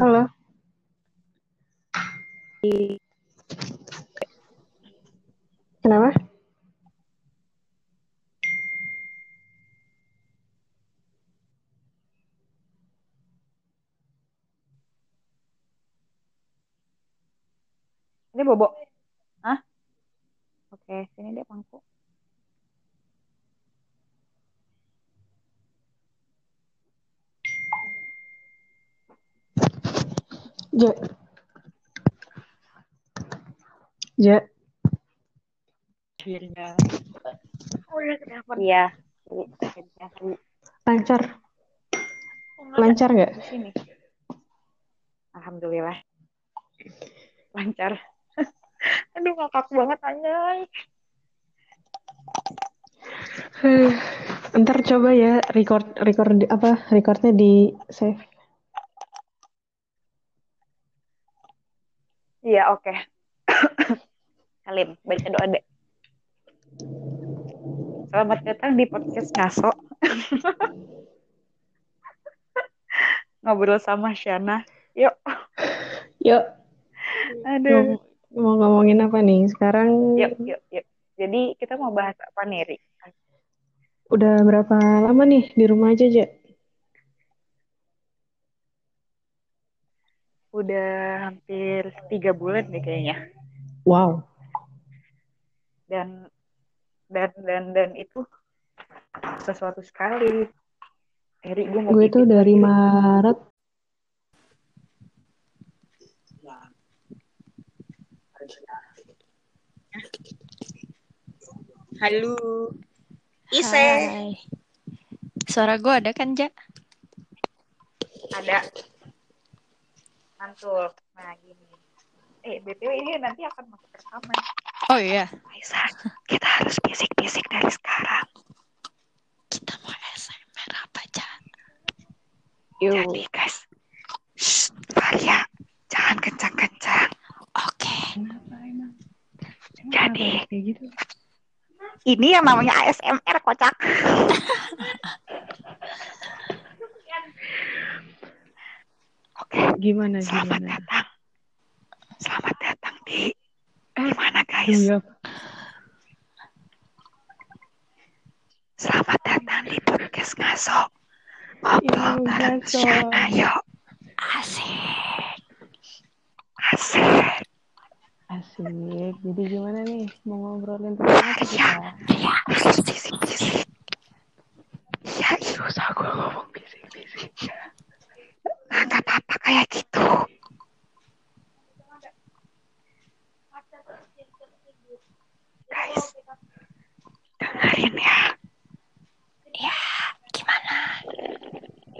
Halo. Kenapa? Ini bobo. Hah? Oke, sini deh pangku. Ja. Ja. Akhirnya. Udah kenapa? Iya. Lancar. Lancar nggak? Alhamdulillah. Lancar. Aduh ngakak banget anjay. Eh, Ntar coba ya record record di- apa recordnya di save. Iya, oke. Salim, baca doa deh. Selamat datang di podcast Ngaso. Ngobrol sama Shana. Yuk. Yuk, Aduh. mau, mau ngomongin apa nih? Sekarang Yuk, yuk, yuk. Jadi kita mau bahas apa nih, Ri? udah berapa lama nih di rumah aja, Ja? Udah hampir tiga bulan deh kayaknya. Wow. Dan dan dan dan itu sesuatu sekali. Eri, gue mau Gue pipis dari. Maret. Halo. Ise. Hai. Suara gue ada kan, Ja? Ada. Mantul. Nah, gini. Eh, BTW ini nanti akan masuk rekaman. Oh iya. Aisyah, kita harus bisik-bisik dari sekarang. Kita mau ASMR apa, Ja? Yuk. Jadi guys, shh, Varia, jangan kencang-kencang. Oke. Jadi, Kayak gitu. ini yang namanya ASMR kocak. Oke, Gimana, selamat gimana? datang. Selamat datang di gimana guys? Iya. Selamat datang di podcast ngaso. Ngobrol Iya, bareng Ngaso. Shana yuk. Asik. Asik. Asik. Jadi gimana nih? Mau ngobrolin tentang apa Iya. kita? Iya, harus bisik-bisik. Iya, iya. Susah gue ngomong bisik-bisik. Nah, gak apa-apa kayak gitu. Guys, dengerin ya. Ya, gimana?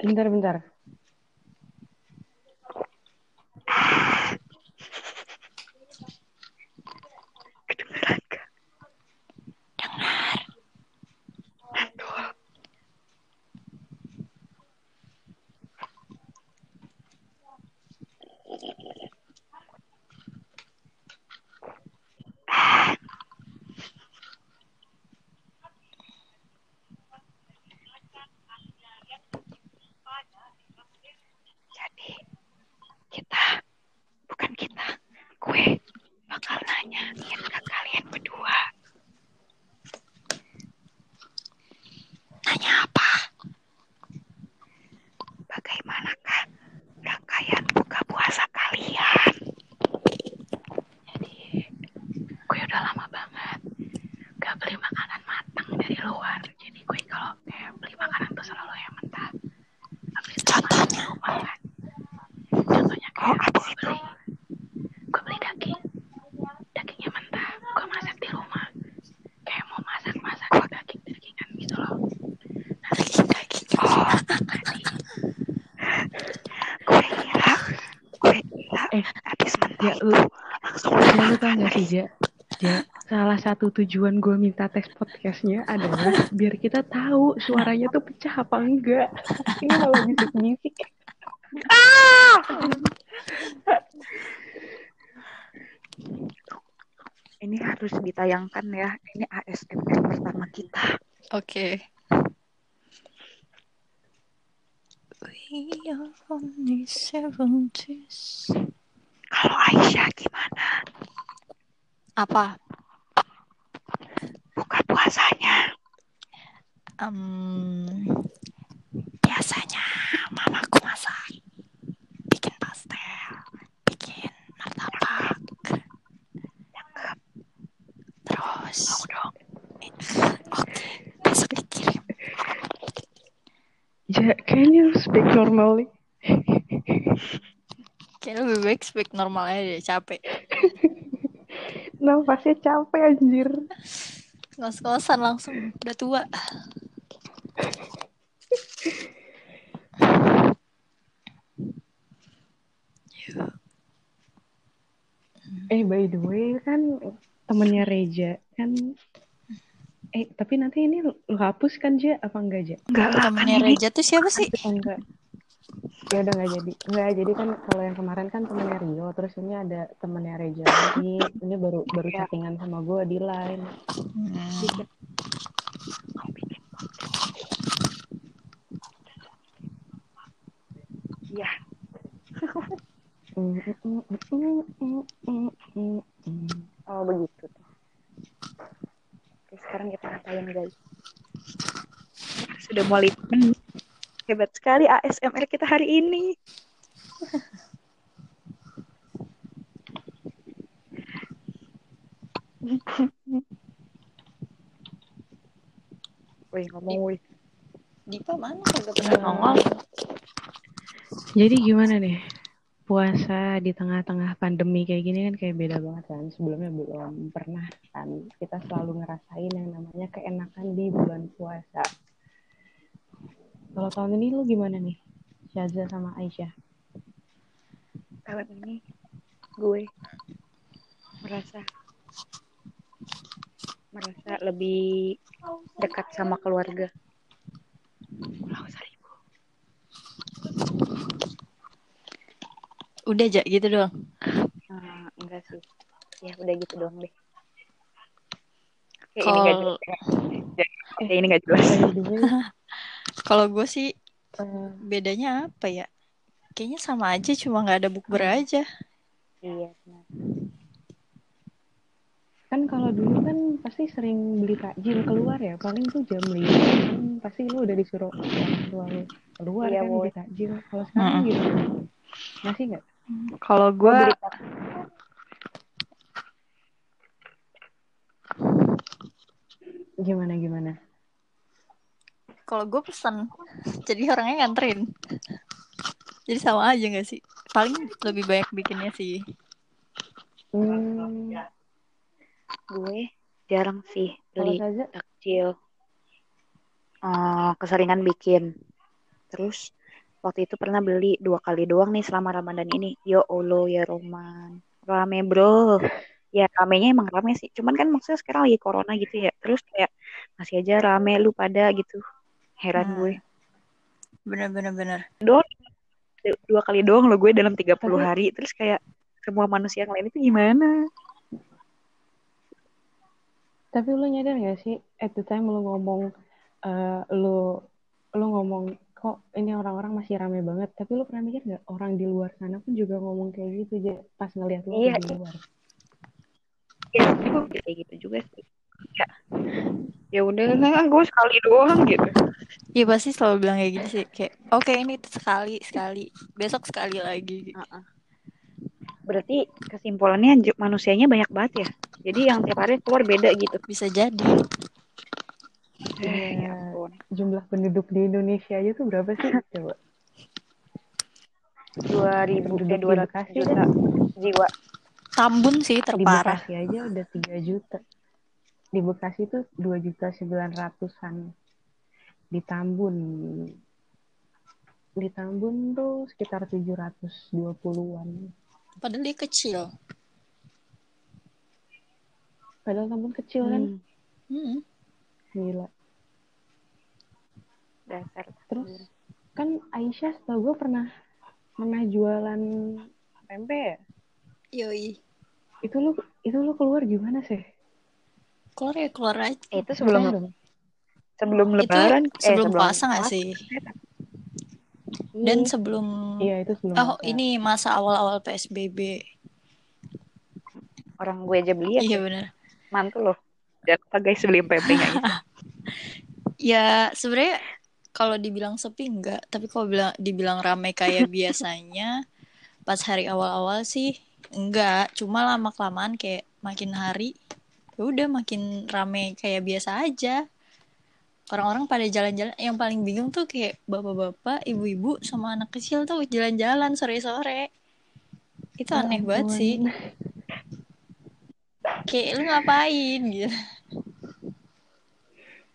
Bentar, bentar. Kedengeran gak? Dengar. Mantul. Jadi, kita, bukan kita, gue bakal nanya ke kalian berdua. Nanya apa? Bagaimanakah rangkaian buka puasa kalian? Jadi, gue udah lama banget gak beli makanan matang dari luar. Jadi gue kalau kayak beli makanan tuh selalu yang mentah. Habis itu masak di rumah kan. Contohnya Oh, kayak abis gue itu beli, gue beli daging. Dagingnya mentah, gue masak di rumah. Kayak mau masak-masak daging-dagingan gitu loh. Nah, daging-daging Oh. tadi. gue kira, gue kira Eh, habis mentah ya itu lu, langsung ya lu makan tau gak sih, Ja? Ja, salah satu tujuan gue minta tes podcastnya adalah biar kita tahu suaranya tuh pecah apa enggak. Ini malah bisik-bisik. Ah! Ini harus ditayangkan ya. Ini ASMR pertama kita. Oke. Wih. We are only seventies. Kalau Aisyah? Apa? Buka puasanya. Em, biasanya mamaku masak. Bikin pastel. Bikin martabak. Terus. Mau dong. Oke, besok dikirim. Ja, can you speak normally? Kayaknya lebih baik speak normal aja capek. Nafasnya capek anjir. Ngos-ngosan langsung, udah tua. Eh by the way kan temennya Reja kan eh tapi nanti ini lu hapus kan Ja apa enggak Ja? Enggak lah, Temennya Reja tuh siapa sih? Enggak. Ya udah enggak jadi. Enggak jadi kan kalau yang kemarin kan temennya Rio terus ini ada temennya Reja lagi. Ini baru baru chattingan sama gue di line. Hmm. Iya. Mm, mm, mm, mm, mm, mm, mm, mm. Oh begitu. Oke, sekarang kita ngapain guys? Sudah mau. Hebat sekali ASMR kita hari ini. Wih, ngomong wih. Dipa mana kagak pernah nongol? Jadi gimana nih? Puasa di tengah-tengah pandemi kayak gini kan kayak beda banget kan. Sebelumnya belum pernah kan. Kita selalu ngerasain yang namanya keenakan di bulan puasa. Kalau tahun ini lu gimana nih? Syaza sama Aisyah. Tahun ini gue merasa merasa lebih dekat sama keluarga. Pulau Seribu. Udah aja gitu doang. Ah, enggak sih. Ya udah gitu doang deh. Oke, ini gak Kalau jelas. ya. Ini gak jelas. Kalau gue sih eh, bedanya apa ya? Kayaknya sama aja, cuma nggak ada bukber aja. Iya, benar. kan kalau dulu kan pasti sering beli takjil keluar ya. Paling tuh jam 5 kan pasti lu udah disuruh lu keluar Iya, kan Boy. beli takjil. Kalau sekarang Mm-mm. gitu. Ngasih nggak? Kalau gue beli Gimana gimana? Kalau gue pesen, jadi orangnya nganterin. Jadi sama aja gak sih? Paling lebih banyak bikinnya sih. Hmm, gue jarang sih beli takjil. Eh, keseringan bikin. Terus waktu itu pernah beli dua kali doang nih selama Ramadan ini. Ya Allah ya Roman. Rame bro. Ya ramenya emang rame sih. Cuman kan maksudnya sekarang lagi corona gitu ya. Terus kayak masih aja rame lu pada gitu. Heran Hmm. gue. Bener-bener bener. Doang dua kali doang lo gue dalam 30 Tapi- hari. Terus kayak semua manusia yang lain itu gimana? Tapi lu nyadar gak sih, at the time lu ngomong, eh, lu lu ngomong kok ini orang-orang masih rame banget. Tapi lu pernah mikir gak orang di luar sana pun juga ngomong kayak gitu aja pas ngeliat lu Iya, di luar. Ya, gue kayak gitu juga sih. Ya, ya udah lah, gue sekali doang gitu. Iya pasti selalu bilang kayak gitu sih. Kayak, oke ini tuh sekali, sekali. Besok sekali lagi. Heeh. Berarti kesimpulannya manusianya banyak banget ya. Jadi yang tiap hari keluar beda gitu. Bisa jadi. Iya. Ya ampun. Jumlah penduduk di Indonesia aja tuh berapa sih? Coba. 2000 Penduduk eh, di 200 Bekasi juta jiwa. Tambun sih Di terparah. Bekasi aja udah 3 juta. Di Bekasi tuh 2 juta 900-an. Di Tambun. Di Tambun tuh sekitar 720-an. Padahal dia kecil. Padahal Tambun kecil kan. Hmm, Hmm. Gila. dasar. Terus kan Aisyah setahu gue pernah pernah jualan tempe ya? Yoi. Itu lu itu lu keluar gimana sih? Keluar ya keluar aja. Eh, itu sebelum dong. sebelum Itu lebaran eh sebelum puasa nggak sih? Dan sebelum Iya itu sebelum Oh, masa. ini masa awal-awal PSBB. Orang gue aja beli ya. Iya benar. Mantul loh. Jangan lupa guys beli pempeknya itu. Ya, sebenarnya kalau dibilang sepi enggak, tapi kalau bilang dibilang ramai kayak biasanya pas hari awal-awal sih enggak, cuma lama kelamaan kayak makin hari ya udah makin ramai kayak biasa aja. Orang-orang pada jalan-jalan, yang paling bingung tuh kayak bapak-bapak, ibu-ibu sama anak kecil tuh jalan-jalan sore-sore. Itu Ya aneh banget ampun. sih. Kayak lu ngapain gitu.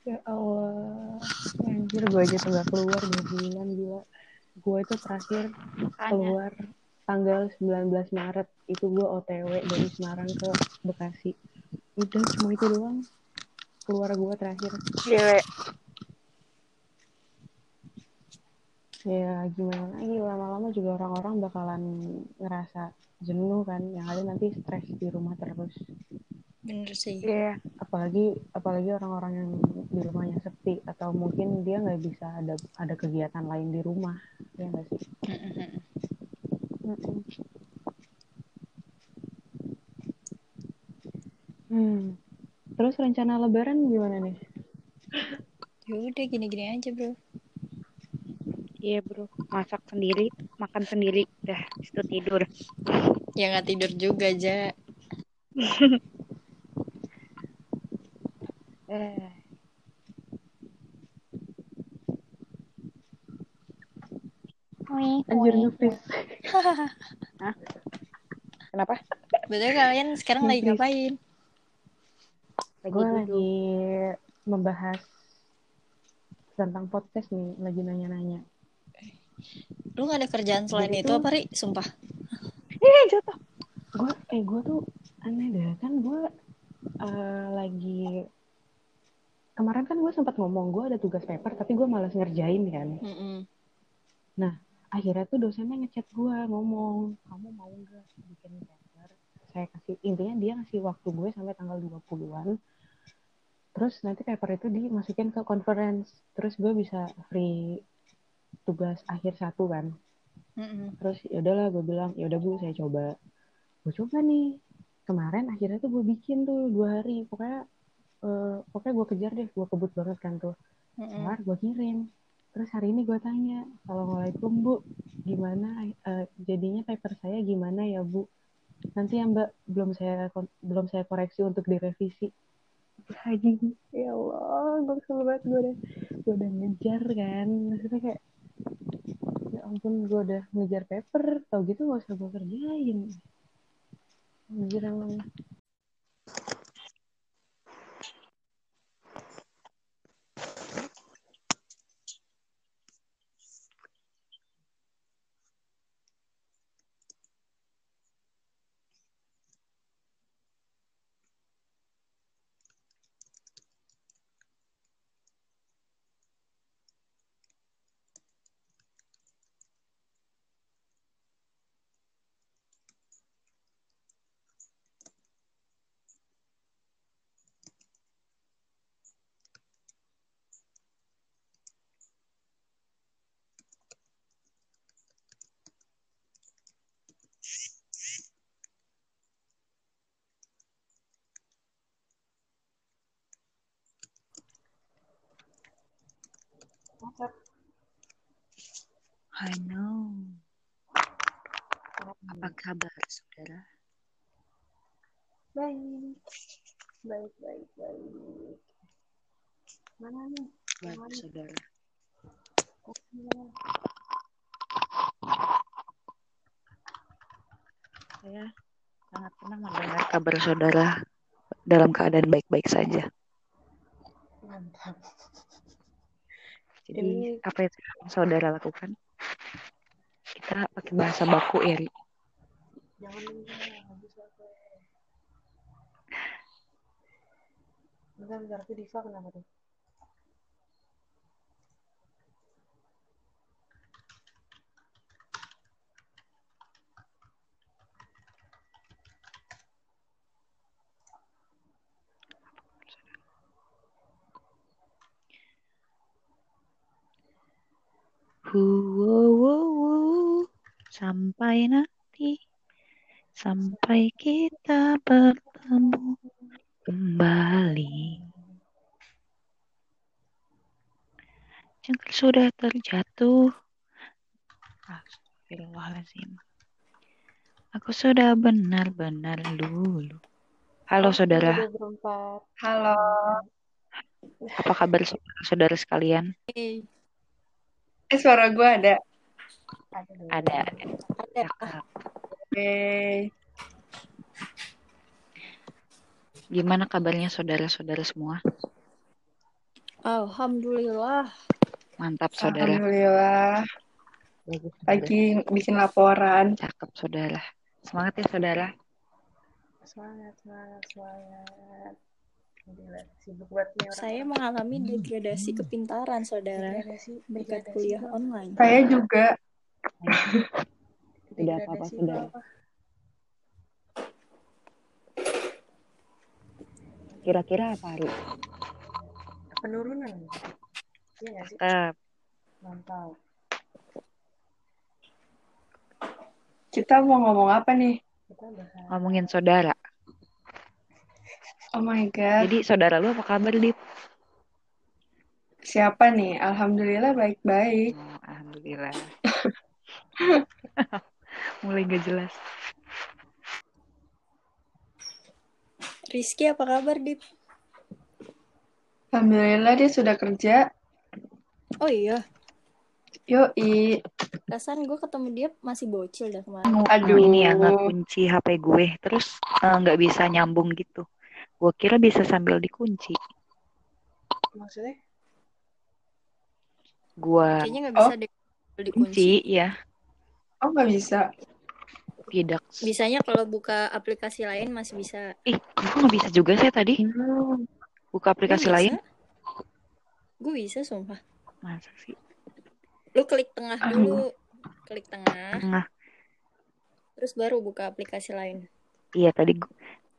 Ya Allah. Anjir gue aja tuh gak keluar dua bulan gila. Gue itu terakhir keluar tanggal 19 Maret. Itu gue OTW dari Semarang ke Bekasi. Udah cuma itu doang. Keluar gue terakhir. Cewek. Ya gimana lagi lama-lama juga orang-orang bakalan ngerasa jenuh kan. Yang ada nanti stres di rumah terus. Bener sih. Iya. apalagi apalagi orang-orang yang di rumahnya sepi atau mungkin dia nggak bisa ada ada kegiatan lain di rumah ya nggak sih. Hmm. terus rencana lebaran gimana nih Ya udah gini-gini aja, Bro. Iya bro. Masak sendiri, makan sendiri. Dah, itu tidur. Ya nggak tidur juga, Ja. Eh. anjir nge-freeze Kenapa? Betul kalian sekarang lagi ngapain? Lagi gue lagi membahas tentang podcast nih lagi nanya-nanya Lu gak ada kerjaan selain Jadi itu tuh- apa, Ri? Sumpah. Eh, jatuh. gue eh gue tuh aneh deh kan gue eh, lagi kemarin kan gue sempat ngomong gue ada tugas paper tapi gue malas ngerjain kan Mm-mm. akhirnya tuh dosennya ngechat gue ngomong kamu mau nggak bikin paper saya kasih intinya dia ngasih waktu gue sampai tanggal 20-an terus nanti paper itu dimasukin ke conference. Terus gue bisa free tugas akhir satu kan. Mm-mm. terus ya udahlah gue bilang ya udah bu saya coba. Gue coba nih. Kemarin akhirnya tuh gue bikin tuh dua hari. Pokoknya eh, pokoknya gue kejar deh gue kebut banget kan tuh. Mm-mm. kelar gue kirim. Terus hari ini gue tanya assalamualaikum bu. Gimana eh, jadinya paper saya gimana ya bu? Nanti ya mbak belum saya belum saya koreksi untuk direvisi lagi. Ya Allah gue kesel banget gue udah gue udah ngejar kan. Maksudnya kayak ya ampun gue udah ngejar paper. Tau gitu gak usah gue kerjain. Anjir emang I know. Apa kabar, saudara? baik baik baik baik mana nih Baik, saudara. Saya sangat senang mendengar kabar saudara dalam keadaan baik-baik saja. mantap Jadi Ini- apa yang saudara lakukan? Kita pakai bahasa baku ya, Ri. jangan bentar bentar tuh Diva kenapa tuh Hu, wo, wo, wo. Sampai nanti, sampai kita bertemu kembali. Jangkar sudah terjatuh. Astagfirullahaladzim. Aku sudah benar-benar lulu. Halo saudara, Halo. apa kabar saudara-saudara sekalian? Hey, Eh, suara gue ada. Ada. ada. Cakep. Oke. Gimana kabarnya saudara-saudara semua? Alhamdulillah. Mantap saudara. Alhamdulillah. Lagi bikin laporan. Cakep saudara. Semangat ya saudara. Semangat, semangat, semangat. Gila, sibuk nih orang. Saya mengalami degradasi kepintaran, saudara, Degradasi, berkat degradasi kuliah online. Saya juga. Tidak apa-apa saudara. apa? Kira-kira apa Ari? Penurunan. Iya nggak sih? Cakep. Mantap. Kita mau ngomong apa nih? Kita bakal Ngomongin saudara. Oh my God. Jadi saudara lu apa kabar Dip? Siapa nih? Alhamdulillah baik-baik. Oh, Alhamdulillah. Mulai gak jelas. Rizky apa kabar, Dit? Alhamdulillah dia sudah kerja. Oh iya, Yoi. perasaan gue ketemu dia masih bocil dah kemarin. Aduh. ini ya nggak kunci HP gue terus eh, nggak bisa nyambung gitu gue kira bisa sambil dikunci maksudnya gue Kayaknya nggak bisa deh kalau dikunci. kunci ya Oh nggak bisa. tidak Bisanya kalau buka aplikasi lain masih bisa. ih gue nggak bisa juga sih tadi Hmm. buka aplikasi lain Gue bisa, sumpah. masa sih Lu klik tengah Ah. dulu. Klik tengah, tengah terus baru buka aplikasi lain. iya tadi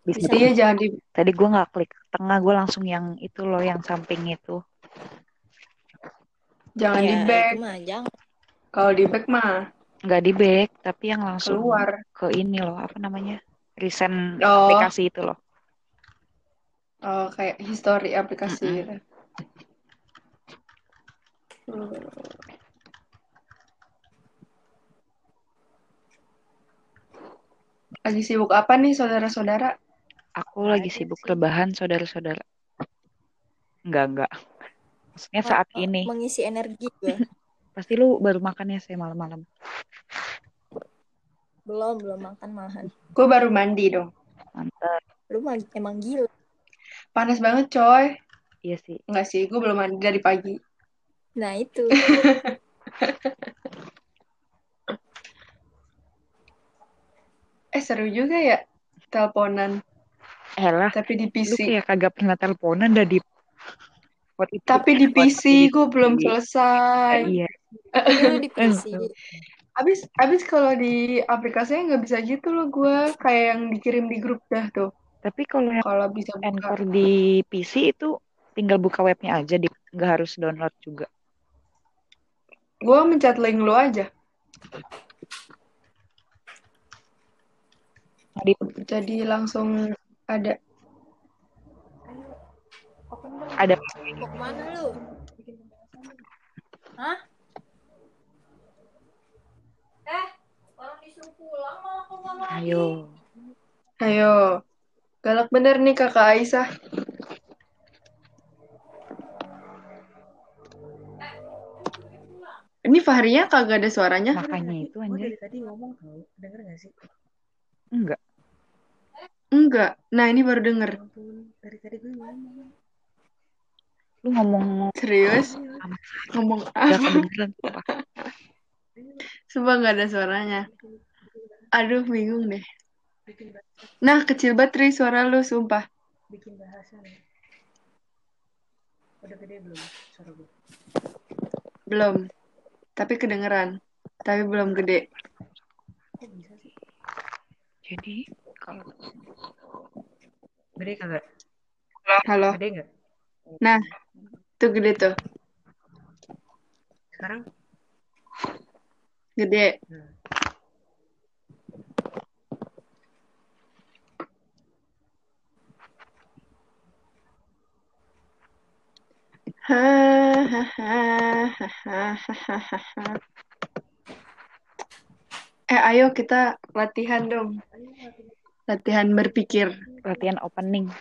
bisa. Iya jangan di. tadi gue nggak klik tengah gue langsung yang itu loh yang samping itu Jangan di Ya, back. mah jangan. Kalau di back mah nggak di back tapi yang langsung keluar. ke ini loh apa namanya recent Oh. aplikasi itu loh Oh kayak history aplikasi gitu. Hmm. Lagi sibuk apa nih saudara-saudara? Aku lagi sibuk rebahan saudara-saudara. Enggak, enggak. Maksudnya saat Oh, ini. Mengisi energi gue. Pasti lu baru makan ya saya malam-malam. belum, belum makan malahan. Gue baru mandi dong. Mantap. Lu emang gila. Panas banget coy. Iya sih. Enggak sih, gue belum mandi dari pagi. Nah, itu. Eh seru juga ya teleponan, Elah, tapi di lu PC. kayak kagak pernah teleponan dah di What itu? Tapi di What PC gue belum selesai. Iya. Lu di PC. Abis, abis kalau di aplikasinya nggak bisa gitu loh gue kayak yang dikirim di grup dah tuh. Tapi kalau yang Kalau bisa buka. Di PC itu tinggal buka webnya aja, di nggak harus download juga. Gue mencet link lu aja. Nah, di Jadi langsung ada. ada Mau ke mana lu? Hah? Eh, orang disuruh pulang malah keluar lagi. ayo. Ayo. Galak bener nih kakak Aisyah. Ini Fahrinya kagak ada suaranya. Makanya itu gue anjir. dari tadi ngomong tau denger gak sih Enggak. Enggak. Nah ini baru denger. Ya dari tadi gue ngomong Lu ngomong Serius? Ngomong apa? Sumpah nggak ada suaranya. Aduh bingung deh. Nah kecil Tri, suara lu sumpah. bikin bahasan udah gede belum suara gue Belum. Tapi kedengeran. Tapi belum gede. kok bisa sih Jadi kalau gede kagak Halo. gede nggak Nah, tuh gede tuh. sekarang Gede. Eh, ayo kita latihan dong. Latihan berpikir. Latihan opening.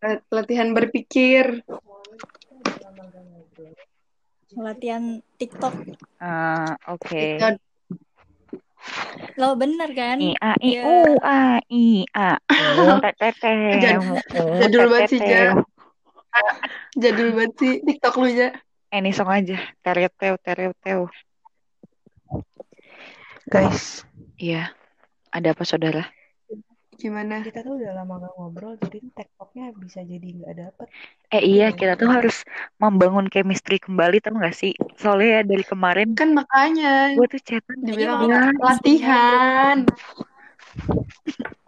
Lat- Latihan berpikir. Latihan TikTok. Ah, Oke. Lo bener kan? I a i Ya. u a i a jadul banget sih. Ja. jadul banget sih TikTok lu ya. Eh, ini song aja. Tereoteo, tereoteo. Guys, Iya. Ada apa saudara? Gimana? Kita tuh udah lama gak ngobrol, jadi tektoknya bisa jadi nggak dapet. Eh iya, kita tuh harus membangun chemistry kembali, tau gak sih? Soalnya ya dari kemarin Kan makanya gue tuh chatan dibilang ya, latihan.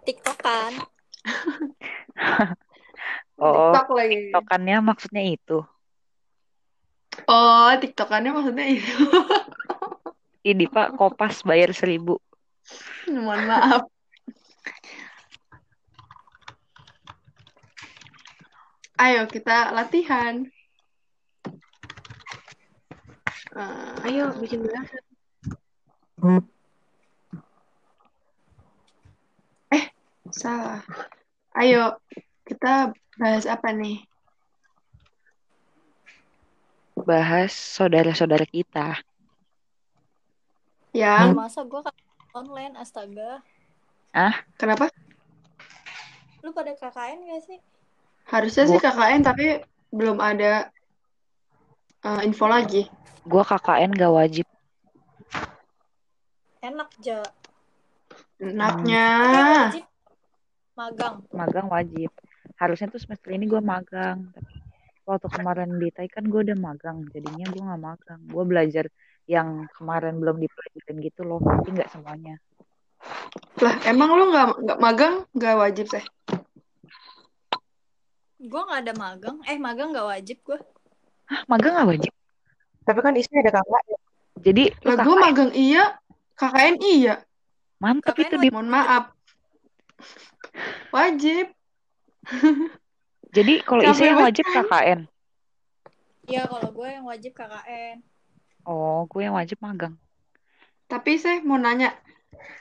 TikTok kan? Oh, TikTok lagi. tiktokannya maksudnya itu. Oh, TikTokannya maksudnya itu. Ini Pak, kopas bayar seribu. Mohon maaf. Ayo kita latihan. Eh, ayo bikin belasan. salah. Ayo kita bahas apa nih? Bahas saudara-saudara kita. Yang Masa gue online astaga. kenapa? Lu pada KKN gak sih? Harusnya sih Gua- KKN tapi belum ada eh, info lagi. Gue KKN gak wajib. Enak ja. Enaknya. Wajib. Magang. Magang wajib. Harusnya tuh semester ini gue magang. Tapi waktu kemarin di TAI kan gue udah magang. Jadinya gue gak magang. Gue belajar yang kemarin belum dipelajarin gitu loh. Tapi gak semuanya. Lah, emang lu nggak nggak magang nggak wajib sih? Gue gak ada magang. Eh magang gak wajib gue. Hah, magang gak wajib? Tapi kan di sini ada kakak. Jadi lu Lah, gue magang iya, KKN iya. mantep KKN itu di Mohon maaf. Wajib. Jadi kalau banget wajib? KKN. Iya kalau gue yang wajib KKN. Oh, gue yang wajib magang. Tapi saya mau nanya,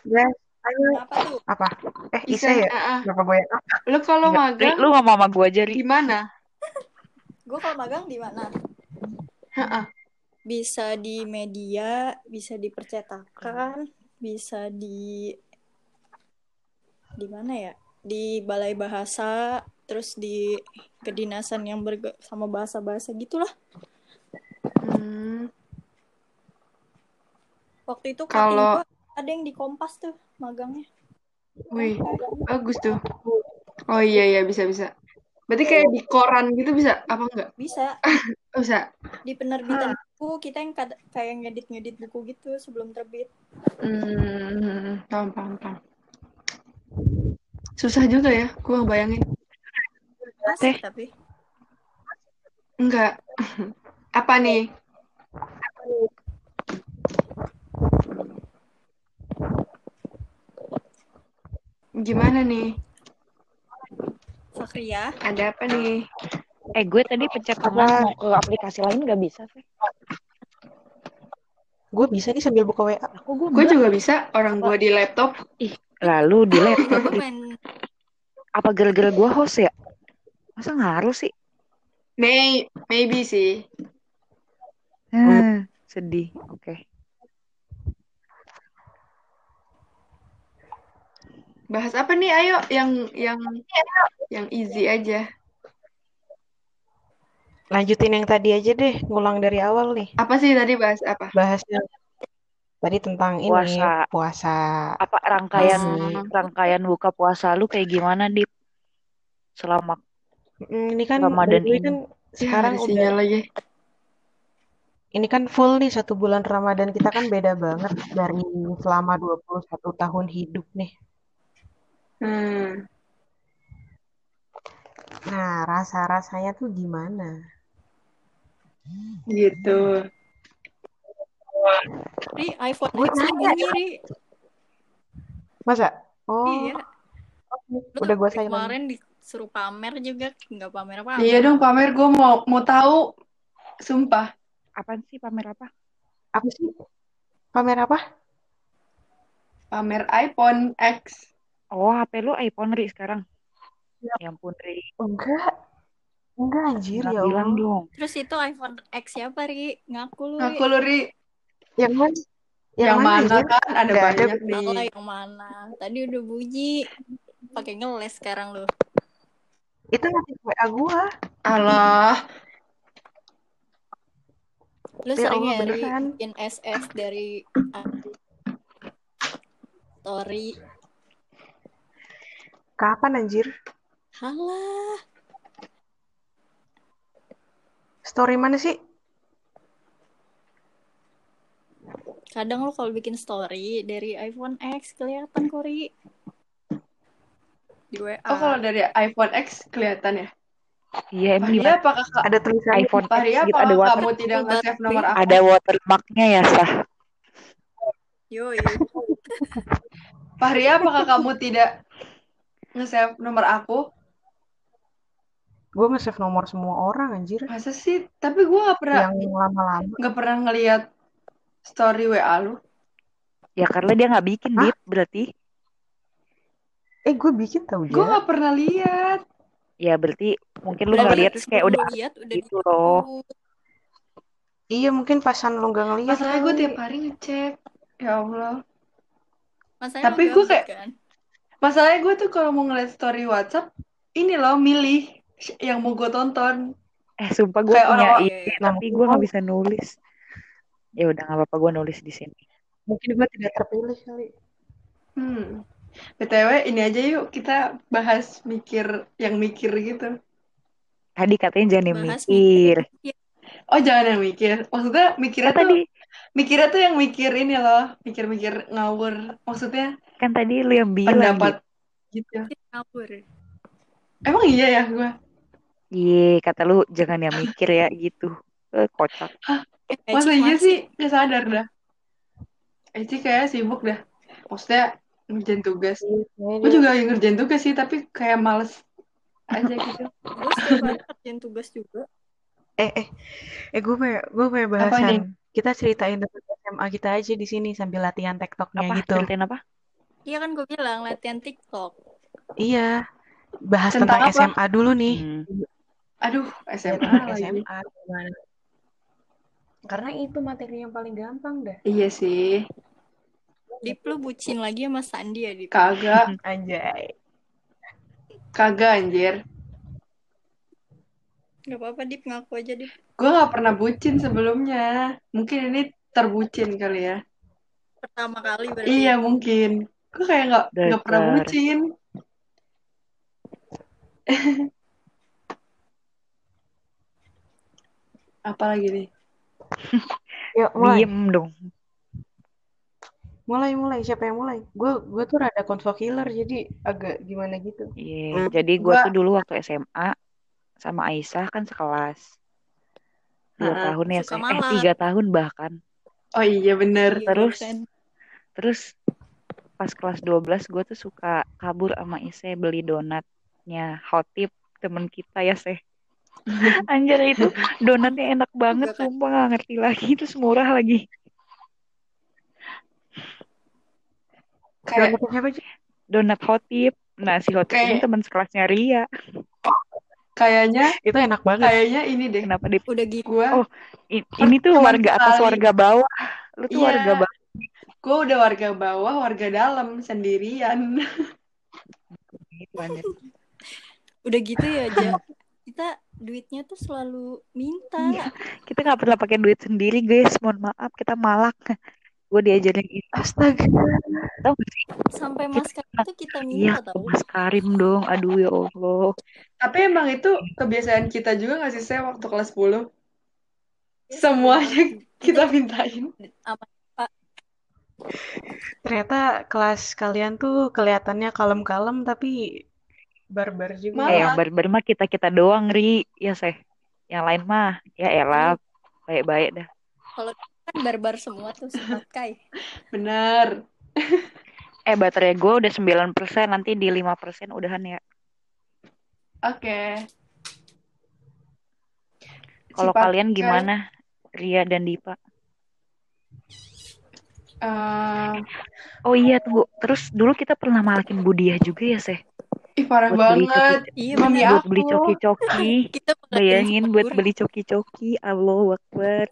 Guys, ayo. Kenapa tuh? Apa? Eh, Isa, ya? ah, ah, Kenapa gue yang lu kalau magang lu ngomong sama gue aja, Ri. di mana? Gue kalau magang di mana? Heeh. Bisa di media, bisa di percetakan, bisa di di mana ya? Di balai bahasa, terus di kedinasan yang berge sama bahasa-bahasa gitulah. Hmm, Waktu itu Kalau- ada yang di Kompas tuh magangnya. wih, bagus tuh. Oh iya iya bisa bisa. Berarti kayak di koran gitu bisa apa enggak? Bisa Oh, bisa. di penerbitan buku kita yang kayak ngedit-ngedit buku gitu sebelum terbit. Hmm, paham paham paham. Susah juga ya, gua ngebayangin. Asik tapi Enggak. Apa nih? Gimana nih? Fakria Ada apa nih? Eh, gue tadi pencet mau ke aplikasi lain gak bisa sih. Gue bisa nih sambil buka WA. Aku gue Gue juga bisa, orang gua di laptop. Lalu di laptop. gue Apa gara-gara gue host ya? Masa ngaruh sih? May, maybe sih. Hmm, sedih. Oke. Bahas apa nih? Ayo, yang yang yang easy aja. Lanjutin yang tadi aja deh, ngulang dari awal nih. Apa sih tadi bahas apa? Bahasnya tadi tentang ini Puasa. puasa. Apa rangkaian Hmm. rangkaian buka puasa lu kayak gimana, Dip? Selama Mm, Ini kan Ramadan ini. kan Ya, sekarang ada udah lagi. ini kan full nih satu bulan Ramadan kita kan beda banget dari selama 21 tahun hidup nih. Hmm. Nah, rasa-rasanya tuh gimana? Gitu. Ri, iPhone Gue X bunyi, Ri. Masa? Oh, Iya. Lu udah gue silent. kemarin disuruh pamer juga nggak pamer apa Iya dong pamer gue mau mau tahu. Sumpah. Apaan sih pamer apa? Apa sih? Pamer apa? Pamer iPhone X. Oh, HP lu iPhone Ri sekarang. Ya ampun Ri. Enggak. Enggak anjir Nggak ya bilang dong. terus itu iPhone X siapa Ri ngaku lu Ri. Ngaku lu Ri. Yang mana? Yang, mana anjir? kan ada Nggak ada. banyak lah nih. yang mana tadi udah bunyi pakai ngeles sekarang lu Itu nanti WA gua. Allah. lu Ya sering Allah, ya Ri beneran. bikin SS dari story Kapan anjir? halah Story mana sih? kadang lu kalau bikin story dari iPhone X kelihatan kok Ri di WA Oh kalau dari iPhone X kelihatan ya. Iya, emang Fahria apakah ka- Ada tulisannya. iPhone X Fahria gitu apakah ada water kamu tidak nge-save nomor aku? ada watermarknya ya sah. Yoi. Fahria apakah kamu tidak nge-save nomor aku? Gue nge-save nomor semua orang anjir. Masa sih? Tapi gue gak pernah Yang lama-lama. nggak pernah ngelihat story WA lu. Ya karena dia nggak bikin Hah? Dit, berarti. Eh gue bikin tau Gue dia. gak pernah lihat. Ya berarti mungkin lu nggak lihat terus kayak udah lu lihat udah gitu loh. Iya mungkin pasan lu gak ngeliat Masalahnya gue tiap hari ngecek. Ya Allah. Masalahnya Tapi gue kayak- kan? Masalahnya gue tuh kalau mau ngeliat story WhatsApp, ini loh milih yang mau gue tonton. Eh sumpah gue Kayak punya orang-orang- ide tapi mungkin gue nggak bisa nulis. Ya udah nggak apa-apa gue nulis di sini. Mungkin gue tidak terpilih kali. Hmm. BTW ini aja yuk kita bahas mikir yang mikir gitu. Tadi katanya jangan yang Bahas mikir. Oh jangan yang mikir. Maksudnya mikirnya Kan tuh tadi mikirnya tuh yang mikir ini loh, mikir-mikir ngawur. Maksudnya kan tadi lu yang bilang pendapat gitu. Ngawur. Emang iya ya gue. Iya, kata lu jangan yang mikir ya gitu. Eh, kocak. Masa iya sih nggak sadar dah. Eci kayak sibuk dah. Maksudnya ngerjain tugas. Gue juga lagi ngerjain tugas sih, tapi kayak males aja gitu. Gue kerjain tugas juga. Eh eh eh gue punya gue punya Apa bahasan. nih? Kita ceritain tentang SMA kita aja di sini sambil latihan TikToknya Apa? gitu. Ceritain apa? Iya kan gue bilang latihan TikTok. Iya. Bahas Tentang tentang, apa? SMA dulu nih. Hmm. Aduh, SMA lagi. SMA gimana? Karena itu materi yang paling gampang dah. Iya sih, Dip lu bucin lagi sama Sandi ya Dip? kagak, Anjay. kagak anjir. Gak apa-apa Dip ngaku aja Dip. Gue gak pernah bucin sebelumnya. Mungkin ini terbucin kali ya. Pertama kali berarti. Iya mungkin. Gue kayak gak, nggak pernah bucin. Apalagi nih? Yuk mulai. Diem dong. Mulai mulai siapa yang mulai? Gue gue tuh rada konvo killer jadi agak gimana gitu. Iya, jadi gue Gua- tuh dulu waktu SMA sama Aisyah kan sekelas. Dua Heeh. tahun ya, Suka Seh. Eh, tiga tahun bahkan. Oh iya bener. Iya, Terus kan. terus pas kelas 12 gue tuh suka kabur sama Ise beli donatnya Hot Tip temen kita ya Seh. Anjir itu donatnya enak banget sumpah gak ngerti lagi terus murah lagi. Kayak Donatnya siapa aja? Donat Hot Tip. Nah si Hot Tip ini Kayak- teman sekelasnya Ria. Kayaknya Itu enak banget. kayaknya ini deh. Kenapa di Udah gitu. Gue Oh, I- ini tuh warga atas warga bawah. Lu tuh Iya. warga bawah. gue udah warga bawah, warga dalam sendirian. Udah gitu ya Ja. Kita duitnya tuh selalu minta. Iya. Kita nggak pernah pakai duit sendiri guys. Mohon maaf kita malak. Gue diajarin itu. Astaga. Tahu gak sih? Sampai mas Karim tuh kita Iya, minta tau. Mas Karim dong. Aduh ya Allah. Tapi emang itu kebiasaan kita juga gak sih saya waktu kelas 10? Semuanya kita mintain. Apa Ternyata kelas kalian tuh kelihatannya kalem-kalem tapi barbar juga. Malah. Eh, yang barbar mah kita-kita doang, Ri. Ya, Seh. Yang lain mah, ya elah. Baik-baik dah. Kan barbar semua tuh sempat kai. Bener. Eh baterai gue udah 9%, nanti di 5% udahan ya. Oke. Kalau Cipat kalian gimana? Ria dan Dipa. Eh, Oh iya tunggu. Terus dulu kita pernah malakin Budiah juga ya, Seh? ih parah Buat beli banget. Iya Mami beli coki-coki. Bayangin buat beli coki-coki. Allahu Akbar.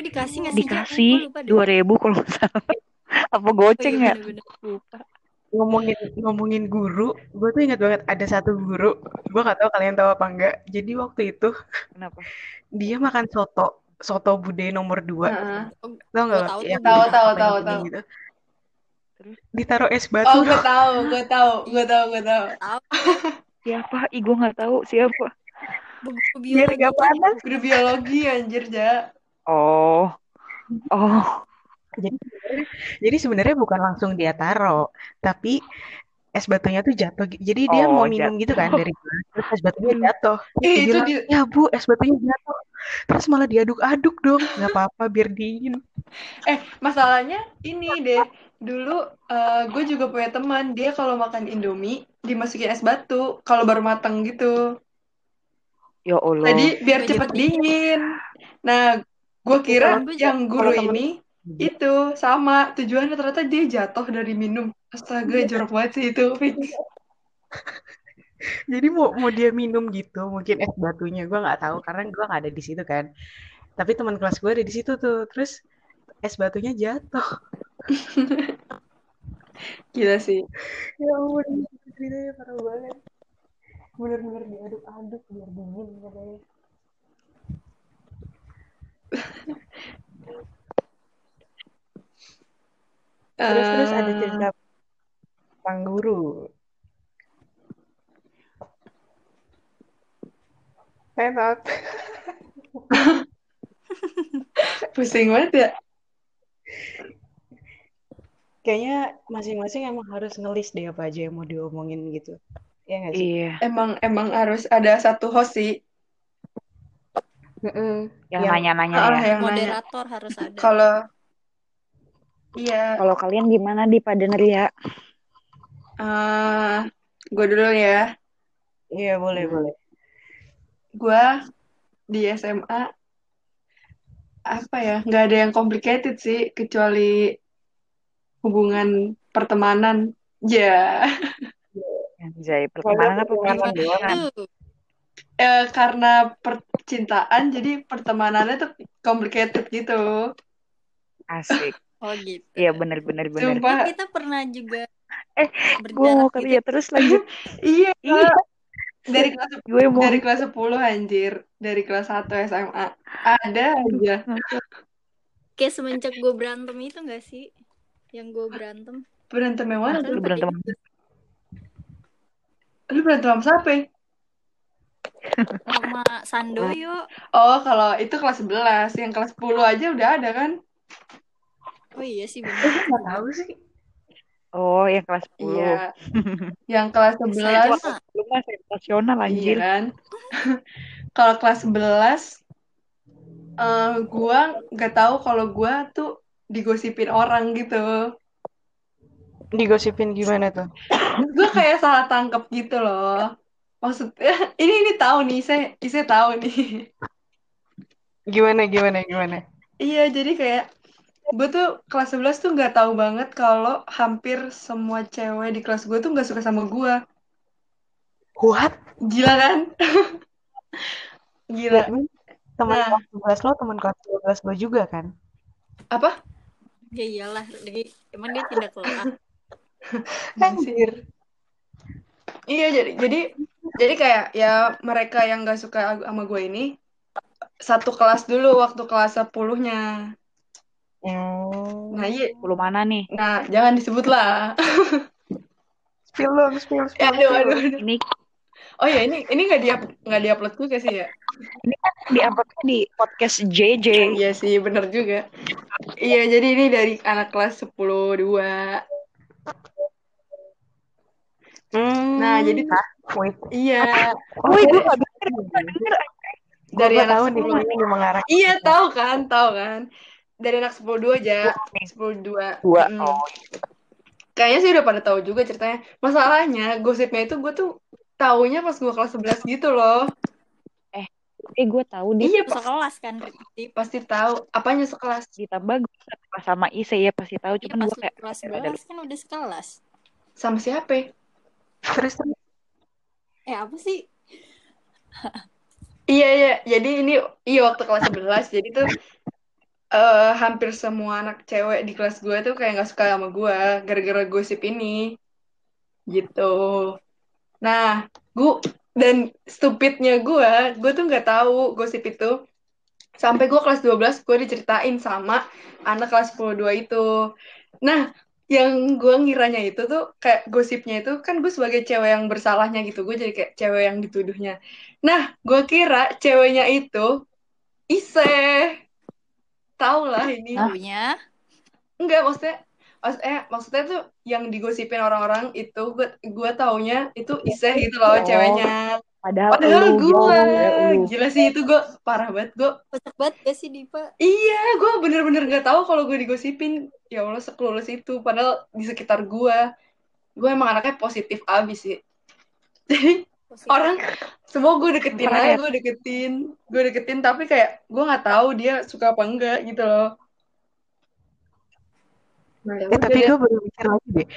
Tapi dikasih nggak sih? Dikasih deh. 2000 kalau nggak salah. Apa Oh goceng iya ya? ngomongin ngomongin guru, gue tuh ingat banget ada satu guru, gue gak tahu kalian tahu apa enggak. Jadi waktu itu Kenapa? dia makan soto, soto bude nomor dua, Heeh. Oh, tau nggak? Tahu. Tahu, tahu, tahu, tahu. gitu. Terus Ditaruh es Oh, batu. gue tahu, gue tahu, gue tahu, gue tahu. siapa? Ih, gue nggak tahu siapa. Biar biologi gak panas. Guru biologi anjir, Ja. Oh. Oh. Jadi sebenarnya, jadi sebenarnya bukan langsung dia taruh, tapi es batunya tuh jatuh. Jadi dia Oh, mau minum gitu kan jatuh. dari gelas, terus es batunya jatuh. Terus Eh, dia itu bilang, di ya bu, es batunya jatuh. Terus malah diaduk-aduk dong, nggak apa-apa biar dingin. Eh, masalahnya ini deh. Dulu gue juga punya teman, dia kalau makan Indomie dimasukin es batu kalau baru matang gitu. Ya Allah. Tadi biar cepet dingin. Nah, gue kira yang guru temen ini itu sama tujuannya ternyata dia jatuh dari minum. Astaga, jorok banget sih itu fix. Jadi mau mau dia minum gitu, mungkin es batunya gue nggak tahu karena gue nggak ada di situ kan. Tapi teman kelas gue ada di situ tuh. Terus es batunya jatuh. Gila sih. Ya ampun, ceritanya parah banget. Bener-bener diaduk-aduk biar dingin katanya. Terus terus ada Eh, cerita tentang guru. Enak. pusing banget ya. Kayaknya masing-masing emang harus ngelis deh apa aja yang mau diomongin gitu. Ya nggak sih? Iya. Emang emang harus ada satu host sih. Mm-mm. Yang Yang nanya-nanya ya. yang nanya. Moderator harus ada. Kalau iya, Kalau kalian gimana di Paden Ria? eh gue dulu ya. iya boleh boleh. Gue di SMA apa ya? Nggak ada yang complicated sih kecuali hubungan pertemanan. Ya, Zai, Pokoknya pertemanan apa pertemanan Gimana pertemanan? tuh? Eh, karena percintaan jadi pertemanannya tuh complicated gitu. Asik. Oh gitu. Iya bener-bener bener. Sumpah. Kita pernah juga Eh, Gue mau gitu. kerja terus lanjut. Iya, Iya. dari kelas Gue mau. dari kelas 10 anjir, dari kelas 1 SMA. Ada aja. Kayak semenjak gue berantem itu gak sih? Yang gue berantem. Berantem yang mana? Lu berantem Lu berantem sama siapa? Sama Sandoyo. Oh, kalau itu kelas 11, yang kelas 10 aja udah ada kan? Oh iya sih Eh, bener. gue nggak tahu sih. Oh, yang kelas 10. Iya. Yang kelas 11 Sama. Lu mah sensasional iya anjir. kan? Kalau kelas 11 eh gua nggak tahu kalau gua tuh digosipin orang gitu. Digosipin gimana tuh? Gua kayak salah tangkap gitu loh. Maksudnya ini ini tahu nih, saya saya tahu nih. Gimana gimana gimana? Iya, jadi kayak gue tuh kelas 11 tuh nggak tahu banget kalau hampir semua cewek di kelas gue tuh nggak suka sama gue. What? Gila kan? Gila. Teman Nah. kelas 11 lo teman kelas 12 gue juga kan? Apa? Ya iyalah. Jadi emang dia tidak kelas. Anjir. Iya, jadi jadi jadi kayak ya mereka yang nggak suka sama gue ini satu kelas dulu waktu kelas 10-nya. Hmm. Nah, iya. Lu mana nih? Nah, jangan disebut lah. Spill dong, spill, spill. Ya, aduh, aduh, aduh. Ini Oh ya, ini ini nggak di nggak diupload juga sih ya? di uploadnya di podcast JJ. Iya sih, bener juga. Iya, jadi ini dari anak kelas 10 2. Hmm. Nah, jadi Wait. iya. Oh, gue gak denger. Gak denger. dari Gua anak tahu nih 10 kayaknya lu mengarah. Iya tahu kan, tahu kan. Dari anak 10 aja, 10 Dua. Mm-mm. Oh. Kayaknya sih udah pada tahu juga ceritanya. Masalahnya gosipnya itu gue tuh taunya pas gue kelas 11 gitu loh. Eh gue tahu dia Iya. Sekelas kan Rifki. Pasti tahu. Apanya sekelas? ditambah gue pas sama Ise ya pasti tahu Iya cuman pas gue kayak kelas kayak ada 11 kan udah sekelas. Sama siapa? Terus terus. Eh apa sih? Iya, iya. Jadi ini iya waktu kelas 11. Jadi tuh eh hampir semua anak cewek di kelas gue tuh kayak gak suka sama gue gara-gara gosip ini. Gitu. Nah, gue dan stupidnya gue, gue tuh nggak tahu gosip itu sampai gue kelas 12 gue diceritain sama anak kelas 10 itu. Nah, yang gue ngiranya itu tuh kayak gosipnya itu kan gue sebagai cewek yang bersalahnya gitu, gue jadi kayak cewek yang dituduhnya. Nah, gue kira ceweknya itu Ise. Tau lah ini. Taunya Enggak, maksudnya Mas, eh, maksudnya tuh yang digosipin orang-orang itu gue gue taunya itu Iseh gitu loh Oh. ceweknya. Padahal, Padahal lu gue ya gila sih itu gue parah banget gue. kocak banget gak sih Dipa? Iya, gue bener-bener gak tahu kalau gue digosipin. Ya Allah sekelulus itu. Padahal di sekitar gue, gue emang anaknya positif abis sih. Jadi Positif. orang semua gue deketin aja, gue deketin, gue deketin. Tapi kayak gue nggak tahu dia suka apa enggak gitu loh. Nah, ya Eh, tapi gue baru mikir lagi deh.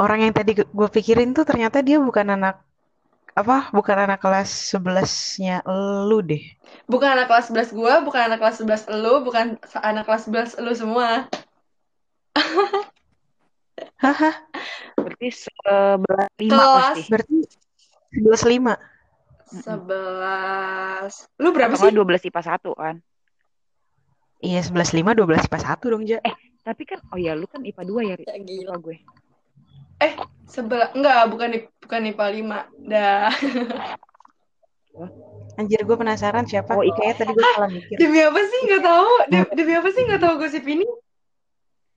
Orang yang tadi gue pikirin tuh ternyata dia bukan anak apa? Bukan anak kelas 11-nya lu deh. Bukan anak kelas 11 gue, bukan anak kelas 11 elu, bukan anak kelas 11 elu semua. Haha, berarti sebelah lima Kelas pasti berarti 11 11. Lu berapa atau sih? nggak 12 IPA 1 kan Iya, 11 5 12 IPA 1 dong, Ja. tapi kan oh ya lu kan IPA 2 ya Ri? Ya, gila. lupa gue Sebelah enggak, bukan bukan IPA 5. Dah. Anjir, gue penasaran siapa. Oh. Kayaknya tadi gue salah mikir. Demi apa sih nggak tahu? Demi, demi apa sih nggak tahu gosip ini?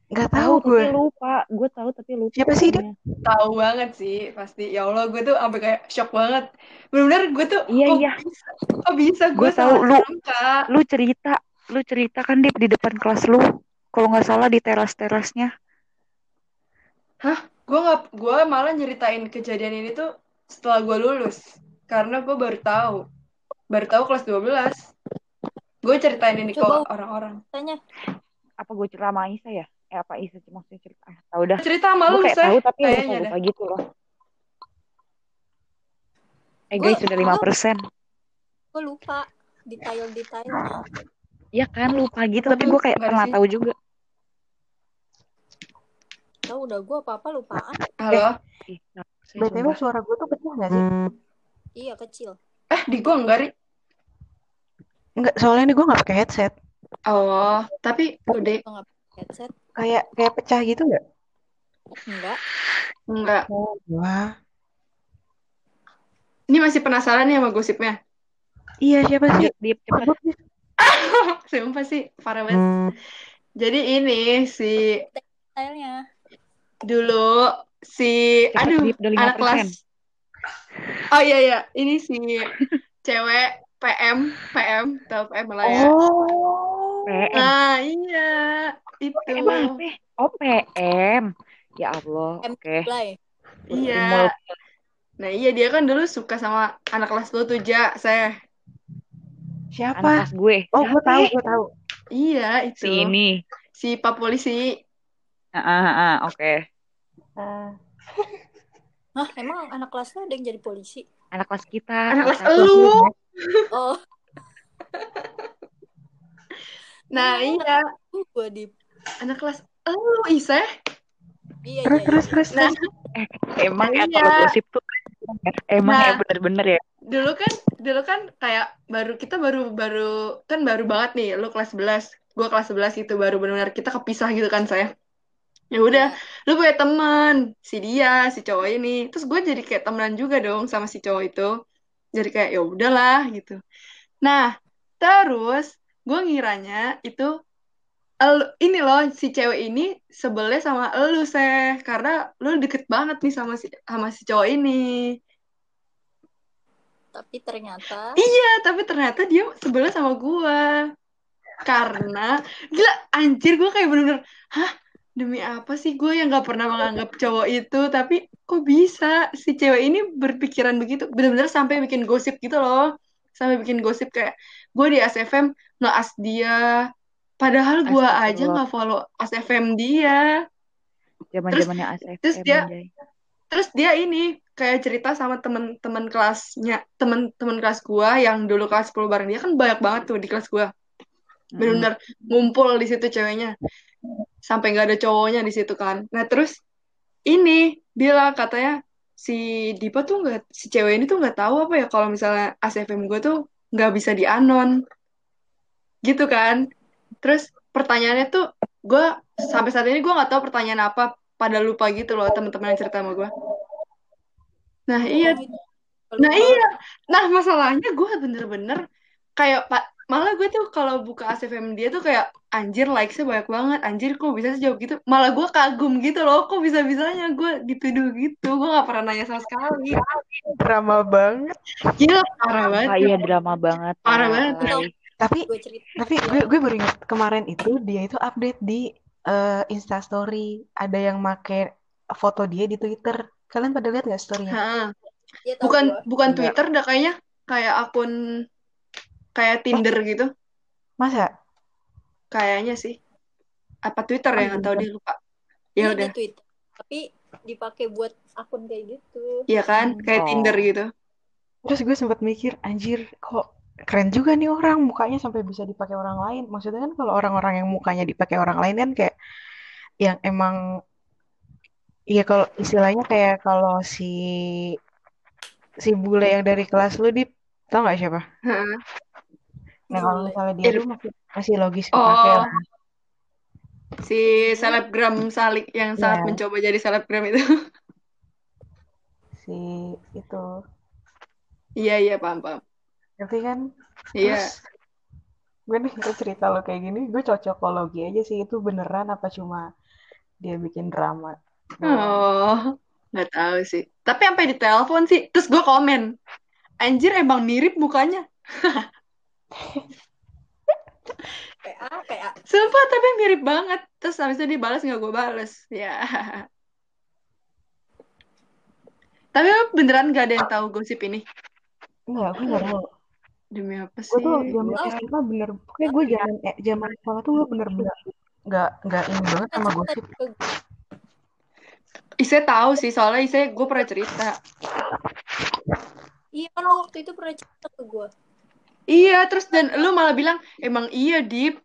Gak tahu gue. tapi lupa gue tahu tapi lupa Siapa sih dia? Tahu banget sih, pasti. Ya Allah, gue tuh sampai kayak shock banget. Benar-benar gue tuh Iya, kok iya. bisa, kok bisa gue tahu, lu- sangka. lu cerita lu cerita kan Dip di depan kelas lu kalau nggak salah di teras-terasnya Gue nggak, gue malah nyeritain kejadian ini tuh setelah gue lulus, karena gue baru tahu, baru tahu kelas 12. Gue ceritain ini ke Coba- orang-orang. Tanya. apa gue cerita sama Isa ya? Eh apa Isa maksudnya cerita? Ah tahu dah. Cerita sama lu, kayak tahu tapi Kayaknya lupa gitu loh. Eh Gua- guys sudah lima persen. Gue lupa. Detail-detailnya. ya kan lupa gitu. Tapi gue kayak pernah tahu juga Tahu udah gue apa-apa lupaan. Halo? Saya BTW suara gue tuh kecil gak sih? Iya kecil. Eh, di gue enggak, Ri. Enggak, soalnya ini gue gak pakai headset. Oh, tapi nggak pakai headset. Kayak kayak pecah gitu nggak? Enggak. enggak. Oh, wah. Ini masih penasaran nih sama gosipnya. Iya, siapa sih? Nih. Sumpah sih, parah banget. Jadi ini si Detailnya. Dulu si Cepet, aduh Dip, anak 5%. kelas. Oh iya iya. Ini si cewek PM PM tau PM lah ya. Oh. PM nah iya itu. PM oh PM ya Allah oke. Play. iya. Nah iya dia kan dulu suka sama anak kelas lu tuh ja saya anak Siapa? kelas gue. Oh, gue tahu, gue tahu. iya itu. Si ini. Si pak polisi ah ah, ah, oke Hah, emang anak kelas lu ada yang jadi polisi? anak kelas kita anak kelas kelas elu Oh, nah iya. gue di anak kelas elu Iseh. Iya, Terus, iya, terus, iya. terus, nah. Terus. emang ya Iya. kalau gosip tuh emang Nah. ya bener-bener ya. Dulu kan dulu kan kayak baru kita baru baru kan baru banget nih lu kelas 11 gua kelas 11 itu baru benar-benar kita kepisah gitu kan saya ya udah lu punya teman si dia si cowok ini. Terus gue jadi kayak temenan juga dong sama si cowok itu. Jadi kayak ya udahlah gitu. Nah terus gue ngiranya itu elu- ini loh si cewek ini sebelnya sama elu seh. Karena lu deket banget nih sama si sama si cowok ini. Tapi ternyata Iya, tapi ternyata dia sebelah sama gua. Karena gila anjir gua kayak bener-bener, hah demi apa sih gue yang gak pernah menganggap cowok itu, tapi kok bisa si cewek ini berpikiran begitu, bener-bener sampai bikin gosip gitu loh, sampai bikin gosip kayak gue di ASFM nge-as dia, padahal gua aja nggak follow ASFM dia. Zaman-zamannya ASFM terus dia- anjay. Terus dia ini kayak cerita sama temen-temen kelasnya, temen-temen kelas gua yang dulu kelas 10 bareng dia kan banyak banget tuh di kelas. Mm-mm. Bener-bener ngumpul di situ ceweknya. Sampai nggak ada cowoknya di situ kan. Nah, terus ini bilang katanya si Dipa tuh nggak si cewek ini tuh nggak tahu apa ya kalau misalnya ASFM gue tuh nggak bisa di anon gitu kan. Terus pertanyaannya tuh gue sampai saat ini gue nggak tahu pertanyaan apa pada lupa gitu loh teman-teman yang cerita sama gue. Nah iya, nah iya, nah masalahnya gue bener-bener kayak pak malah gue tuh kalau buka ACFM dia tuh kayak anjir likesnya banyak banget, anjir kok bisa sih jawab gitu. Malah gue kagum gitu loh, kok bisa bisanya gue dituduh gitu, gue nggak pernah nanya sama sekali. Drama banget. Gila parah banget. Ah, iya drama banget. Parah banget. Ay. Tapi gue tapi gue gue baru ingat kemarin itu dia itu update di eh, Instastory ada yang make foto dia di Twitter. Kalian pada lihat nggak storynya? Tahu bukan bukan Enggak. Twitter dah kayaknya kayak akun kayak Tinder gitu, Masa? kayaknya sih. Apa Twitter ya nggak tahu dia lupa. Ya Iya, udah, di Twitter. Tapi dipakai buat akun kayak gitu. iya kan, kayak Oh. Tinder gitu. Terus gue sempat mikir, anjir, kok keren juga nih orang mukanya sampai bisa dipakai orang lain. Maksudnya kan kalau orang-orang yang mukanya dipakai orang lain kan kayak yang emang Iya kalau istilahnya kayak kalau si si bule yang dari kelas lu di tau nggak siapa? Nah kalau misalnya dia tuh masih masih logis Oh, lah. si selebgram salik yang sangat Iya. mencoba jadi selebgram itu. Si itu. Iya, iya, paham, paham. Ngerti kan? Iya. Terus gue nih gue cerita lo kayak gini, gue cocokologi aja sih itu beneran apa cuma dia bikin drama. Oh, nggak tahu sih. Tapi sampai ditelepon sih, terus gue komen, anjir emang mirip mukanya. PA, PA. Sumpah, tapi mirip banget. Terus habis itu dibalas nggak gue balas. Ya. Tapi beneran gak ada yang tahu gosip ini? Enggak, gue nggak tahu. Demi apa Gue tuh sih? zaman. SMA bener, pokoknya gue zaman eh, zaman sekolah tuh gue bener-bener nggak nggak ini banget sama gosip. Ise tahu sih, soalnya Ise gue pernah cerita. Iya kan lo waktu itu pernah cerita ke gue. Iya, terus dan lu malah bilang, emang iya, Dip.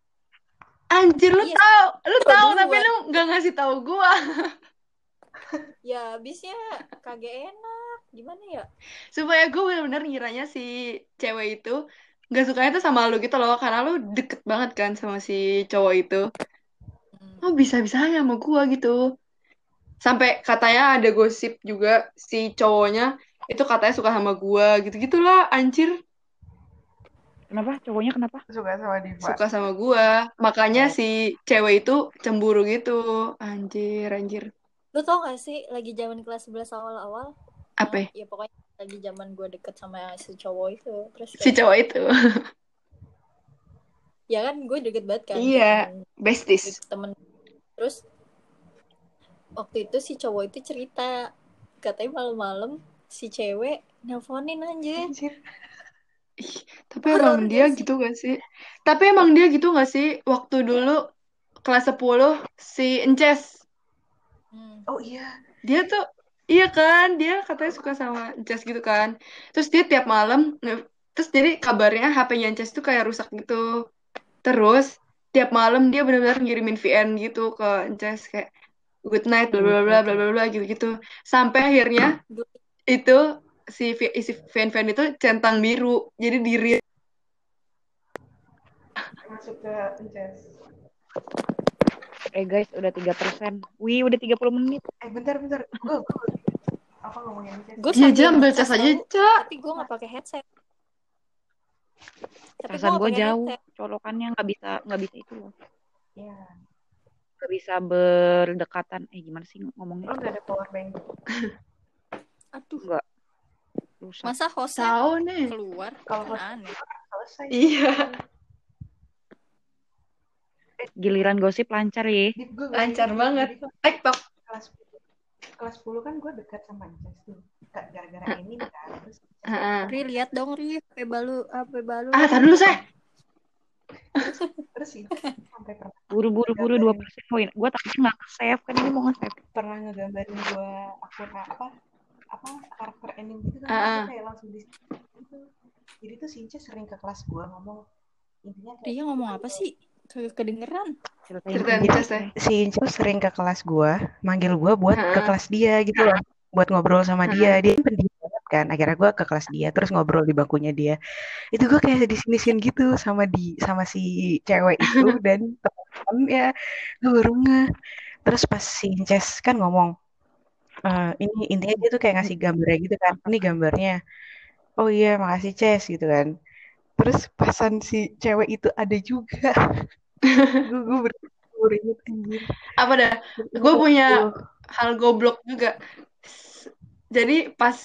Anjir, lu Iya, tahu, lu tahu tapi lu nggak ngasih tahu gua. Ya abisnya kagak enak. Gimana ya? Supaya gue bener-bener ngiranya si cewek itu nggak sukanya tuh sama lu gitu loh, karena lu deket banget kan sama si cowok itu. Hmm. Oh, bisa-bisanya sama gua gitu. Sampai katanya ada gosip juga si cowoknya itu katanya suka sama gua gitu-gitulah, anjir. Kenapa? Cowoknya kenapa? Suka sama Diva. Suka sama gua. Makanya si cewek itu cemburu gitu. Anjir, anjir. Lo tau gak sih lagi zaman kelas 11 awal-awal? Apa? Ya pokoknya lagi zaman gue deket sama si cowok itu. Terus Si cowok itu. ya kan gue deket banget kan. Iya. Besties. deket temen. Terus waktu itu si cowok itu cerita katanya malam-malam si cewek nelponin aja. Anjir. Tapi Horor emang dia sih? gitu gak sih? Tapi emang dia gitu gak sih? Waktu dulu kelas 10 si Ences. Hmm. Oh iya. Dia tuh iya kan? Dia katanya suka sama Ences gitu kan. Terus dia tiap malam terus jadi kabarnya HP-nya Ences tuh kayak rusak gitu. Terus tiap malam dia benar-benar ngirimin VN gitu ke Ences kayak good night bla bla bla bla bla bla gitu-gitu. Sampai akhirnya itu si isi VN-VN itu centang biru. Jadi diri Masuk ke Ences. Eh guys, udah 3%. Wih, udah 30 menit. Eh bentar bentar. Gue apa ngomongin gue Iya, ambil cas aja, Cak. tapi gue nggak pakai headset. Tapi Perasaan gue jauh. headset. Colokannya nggak bisa nggak bisa itu loh. Iya. Nggak bisa berdekatan. Eh gimana sih ngomongnya? Lo gak ada power bank. Aduh, Enggak. Rusak. Masa hostnya Tahu nih. keluar Kalau kan aneh. selesai Iya. Giliran gosip lancar ya. Lancar banget. TikTok. kelas kelas 10 kan gue dekat sama Incas tuh gara-gara ini kan terus Heeh. Ri lihat dong Ri HP balu HP balu. Ah, tar dulu saya. terus sih sampai pernah Buru-buru buru dua persen poin. Gue takutnya nggak save kan ini mau nge save. pernah ngegambarin gue akun apa apa karakter anime gitu kan Ah, ah. Terus kayak langsung di gitu. jadi tuh Sinca sering ke kelas gue ngomong intinya kayak Ria ngomong apa sih? Kagak kedengeran. Ceritain Ceritain gitu. Incas ya. si sering ke kelas gue manggil gue buat Ha-ha. ke kelas dia gitu loh buat ngobrol sama dia dia kan pendiam banget kan akhirnya gue ke kelas dia terus ngobrol di bangkunya dia itu gue kayak disinisin gitu sama di sama si cewek itu dan teman ya gue baru nge terus pas si Inces kan ngomong "Eh, ini intinya dia tuh kayak ngasih gambarnya gitu kan ini gambarnya oh iya makasih Ces gitu kan terus pasan si cewek itu ada juga gue gue ber inget anjir Apa dah? Gue punya hal goblok juga. Jadi pas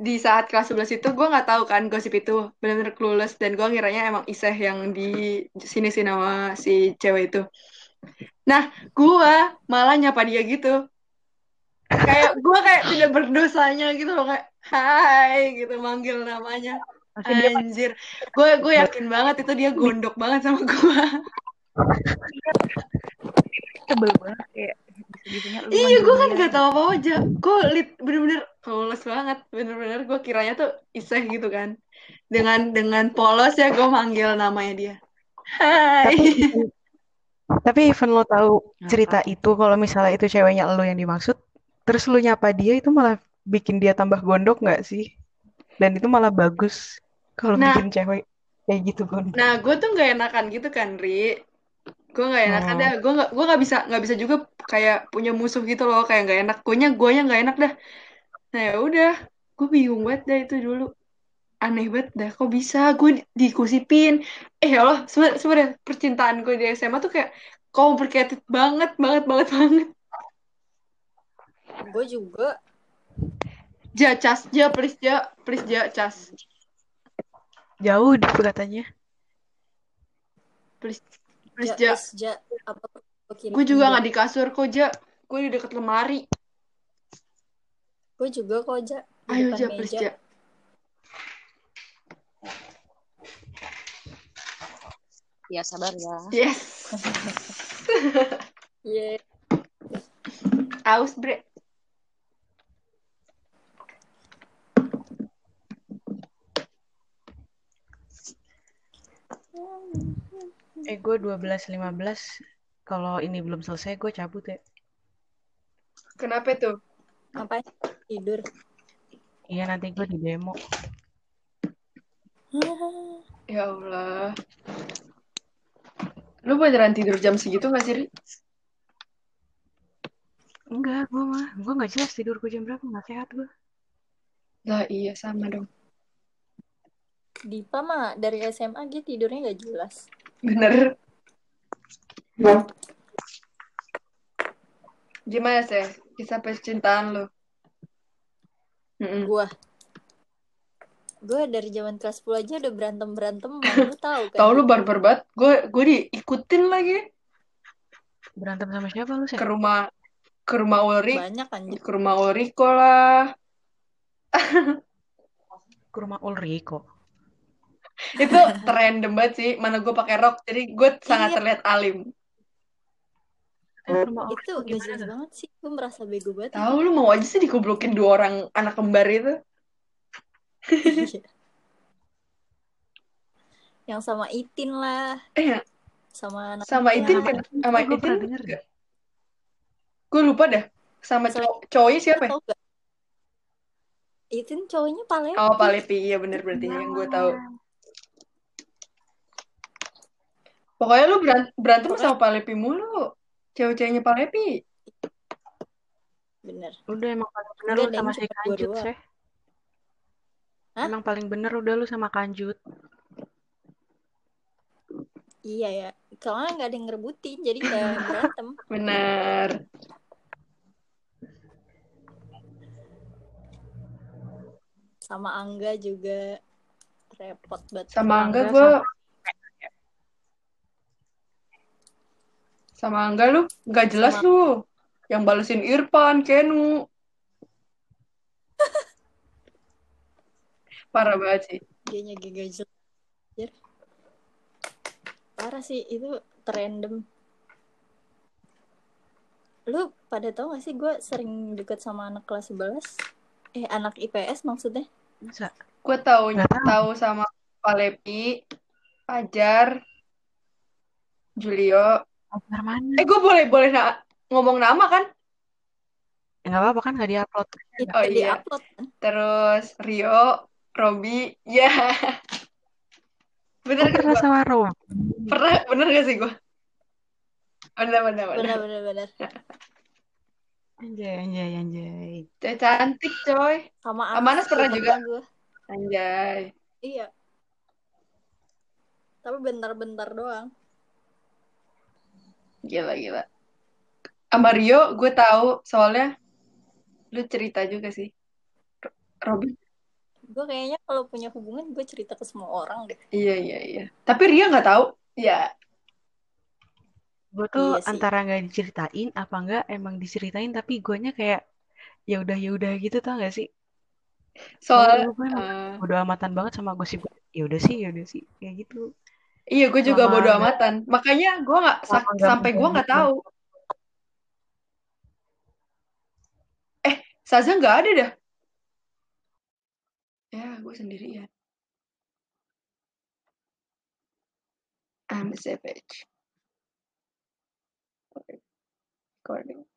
di saat kelas 11 itu gue nggak tahu kan gosip itu benar-benar clueless dan gue ngiranya emang Iseh yang di sini sih nama si cewek itu. Nah, gue malah nyapa dia gitu. Kayak gue kayak tidak berdosanya gitu loh kayak hai gitu manggil namanya. Anjir. Gue gue yakin banget itu dia gondok banget sama gue. sebel banget kayak Iya, gue kan gak tahu apa aja. Gue lit bener-bener polos banget, bener-bener gue kiranya tuh Iseh gitu kan. Dengan dengan polos ya gue manggil namanya dia. Hai. Tapi even lo tahu cerita itu kalau misalnya itu ceweknya lo yang dimaksud, terus lo nyapa dia itu malah bikin dia tambah gondok nggak sih? Dan itu malah bagus kalau Nah. bikin cewek kayak gitu gondok. Nah, gue tuh gak enakan gitu kan, Ri. Gue gak enakan Oh. dah. Gue gak, gue gak bisa nggak bisa juga kayak punya musuh gitu loh, kayak gak enak. Guanya, guanya gak enak dah. Nah ya udah, gue bingung banget dah itu dulu. Aneh banget dah, kok bisa gue di- dikusipin. Eh ya Allah, sebe- sebenarnya percintaan gue di SMA tuh kayak complicated banget, banget, banget, banget. Gue juga. Ja, cas, ja, please, ja, please, ja, cas, Jauh deh katanya. please, please, Ja, ja. please, ja. Apa? Gue juga nggak di kasur kok, ja. Gue di deket lemari. Gue juga kok ja. Di Ayo, ja, please, meja. ja. Ya sabar ya. Yes. Iya. Aus, bre. Eh gue 12.15 kalau ini belum selesai gue cabut ya. Kenapa tuh? Ngapain? Tidur. Iya nanti gue di demo. Ya Allah. Lu beneran tidur jam segitu gak sih, Ri? Enggak, gue mah gue nggak jelas tidur gue jam berapa nggak sehat gue. Lah iya, sama dong. Dipa mah dari SMA dia tidurnya gak jelas. Bener. Gimana sih kisah percintaan lu? Mm-mm. Gua. Gue dari zaman kelas 10 aja udah berantem-berantem. Lu tahu kan? Tahu lu barbar banget. Gue gue diikutin lagi Berantem sama siapa lu sih? ke rumah ke rumah Ulri, Banyak anjir. ke rumah Ulriko lah. Ke rumah Ulriko. Itu random banget sih. Mana gue pakai rok, jadi gue sangat Iya. terlihat alim. Eh, Itu gak jelas banget sih. Gue merasa bego banget. Tahu lu mau aja sih digoblokin dua orang anak kembar itu. Yang sama Itin lah. Eh, Sama anak sama Itin Sama kan Itin sama Itin gue lupa dah sama cow cowoknya siapa ya? Itin cowoknya paling Oh Palepi iya bener berarti yang gue tahu. Pokoknya lu beran- berantem Pokoknya- sama Palepi mulu. Cewek-ceweknya Palepi. bener. Udah emang paling bener Enggak, lu sama si Kanjut sih. Hah? Emang paling bener udah lu sama Kanjut. Iya ya. Soalnya nggak ada yang ngerebutin, jadi gak berantem. Bener. sama Angga juga repot banget Sama Angga Angga gue sama Angga lu nggak jelas Sama- lu yang balesin Irfan, Kenu. Parah banget sih. dianya gagal Anjir. parah sih itu random lu pada tau gak sih gue sering deket sama anak kelas 11 eh anak IPS maksudnya Masa? Gue tahu. tahu sama Palepi, Fajar, Julio. Pacar mana? Eh gue boleh boleh na- ngomong nama kan? Ya, nggak apa-apa kan nggak diupload. Oh, di iya. upload kan Terus Rio, Robi, ya. Bener Oh, pernah gua? sama Rom. Pernah, bener gak sih gue? Bener, bener, bener. bener bener bener Anjay, anjay, anjay. Cewek cantik coy. sama Sama Anas pernah juga? gue Anjay. iya tapi bentar-bentar doang Gila, gila. Sama Rio gue tahu soalnya lu cerita juga sih. R- Robi. gue kayaknya kalau punya hubungan gue cerita ke semua orang deh Iya, iya, iya. Tapi Ria nggak tahu. Ya, Gue tuh Iya sih. antara nggak diceritain apa enggak emang diceritain tapi guanya kayak ya udah ya udah gitu tau gak sih? soal Dulu gue emang eh, bodo amatan banget sama gosip. Ya udah sih, ya udah sih, kayak gitu. Iya gue juga Sama bodo amatan. Makanya gue nggak sampai gue nggak tahu. Eh, Saza nggak ada dah. Ya, gue sendirian. I'm a savage. Okay. Recording.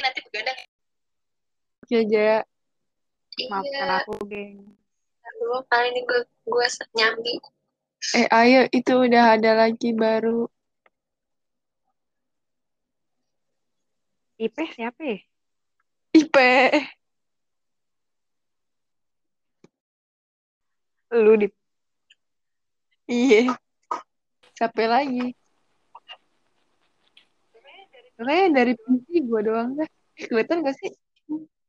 Nanti nanti begadang. Oke, Jaya. Maafkan Iya. aku, geng. Aduh, kali ini gue gue nyambi. Eh, ayo, itu udah ada lagi baru. IP siapa ya? IP. Lu di Iya. Siapa lagi? Kayaknya dari PC gue doang deh. Eh, kelihatan gak sih?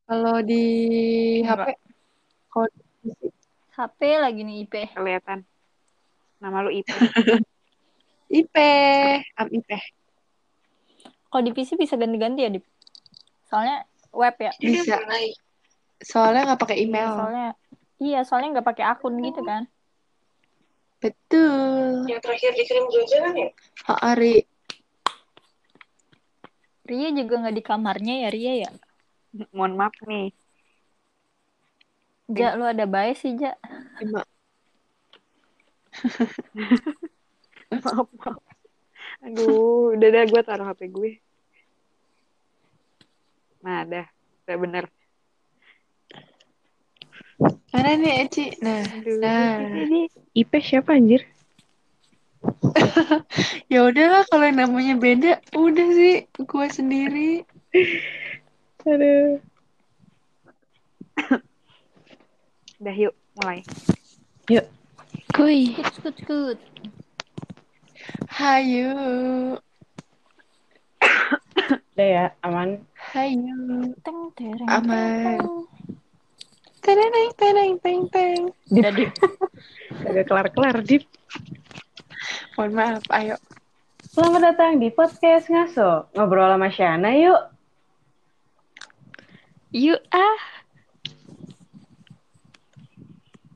Kalau di HP. Kalau di PC. HP lagi nih IP kelihatan. Nama lu IP. IP. Am IP. kalau di PC bisa ganti-ganti ya Dip soalnya web ya Bisa. Soalnya nggak pakai email. soalnya iya soalnya nggak pakai akun gitu kan Betul. Yang terakhir dikirim Jojo kan ya? Ha, Ari. Ria juga nggak di kamarnya ya Ria ya Mohon maaf nih. Ja lu ada bias sih Ja maaf, maaf. Aduh, udah dah gue taruh HP gue. Nah, dah. Udah bener. Mana nih Eci? Nah, Aduh, nah. Ini IP siapa anjir? Ya udahlah kalau yang namanya beda, udah sih gue sendiri. Aduh. Udah yuk, mulai. Kuy. Skut skut skut Hayu. Udah ya, aman. Hayu. teng tereng Aman. teng. Tereng, tereng, teng, teng. Udah Dip. Kagak kelar-kelar, Dip. Mohon maaf, ayo. Selamat datang di podcast Ngaso. Ngobrol sama Shana yuk. yuk ah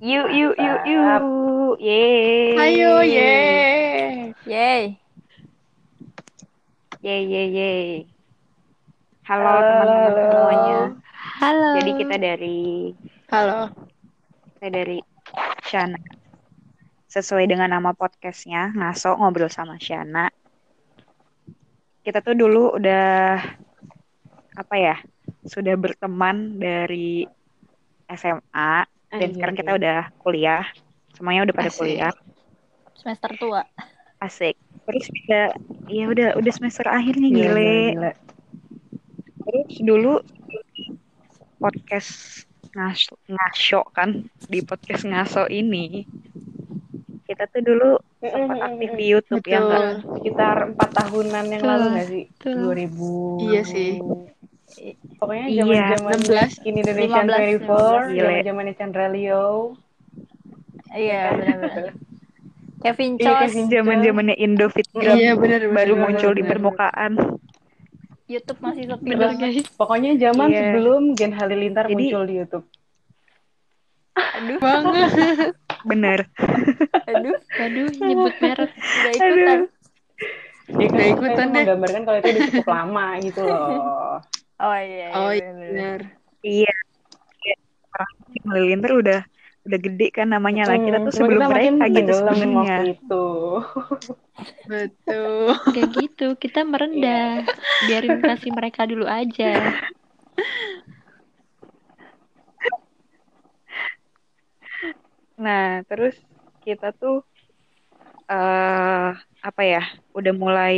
Yuk, yuk, yuk, yuk. Yeay. Ayo, ye. yay Yeay, yeay, yeay. Halo teman-teman semuanya. halo Jadi kita dari Halo. saya dari Shana. Sesuai dengan nama podcastnya, ngaso ngobrol sama Shana. Kita tuh dulu udah apa ya? Sudah berteman dari SMA dan Anjir. sekarang kita udah kuliah. Semuanya udah pada Asik. kuliah. Semester tua. asik terus bisa ya udah udah semester akhir nih Gila, gile terus dulu podcast ngaso ngaso kan di podcast ngaso ini kita tuh dulu sempat aktif di YouTube ya Betul. nggak? Sekitar empat tahunan yang lalu nggak sih? betul. 2000. Iya sih. Pokoknya Iya, zaman zaman 16. Skin Indonesian 15, 24, Gile. zaman zamannya Chandra Leo. Iya, benar-benar. Kevin Iya, Chos. Kevin zaman zamannya Indofitgram Iya benar baru benar, muncul di permukaan YouTube masih sepi Bener, banget. guys. Pokoknya zaman Iya. sebelum Gen Halilintar Jadi- muncul di YouTube. Aduh, Banget. bener aduh, Aduh, nyebut merek. udah ikutan. Ya kan, maksudnya ikutan deh. menggambarkan kalau itu udah cukup lama gitu loh. Oh iya, iya Oh iya benar. iya Iya. orang Halilintar udah udah gede kan namanya lah kita tuh sebelum kita mereka gitu sebenarnya itu. Betul. Kayak gitu, kita merendah. Biarin kasih mereka dulu aja. Nah, terus kita tuh eh apa ya? Udah mulai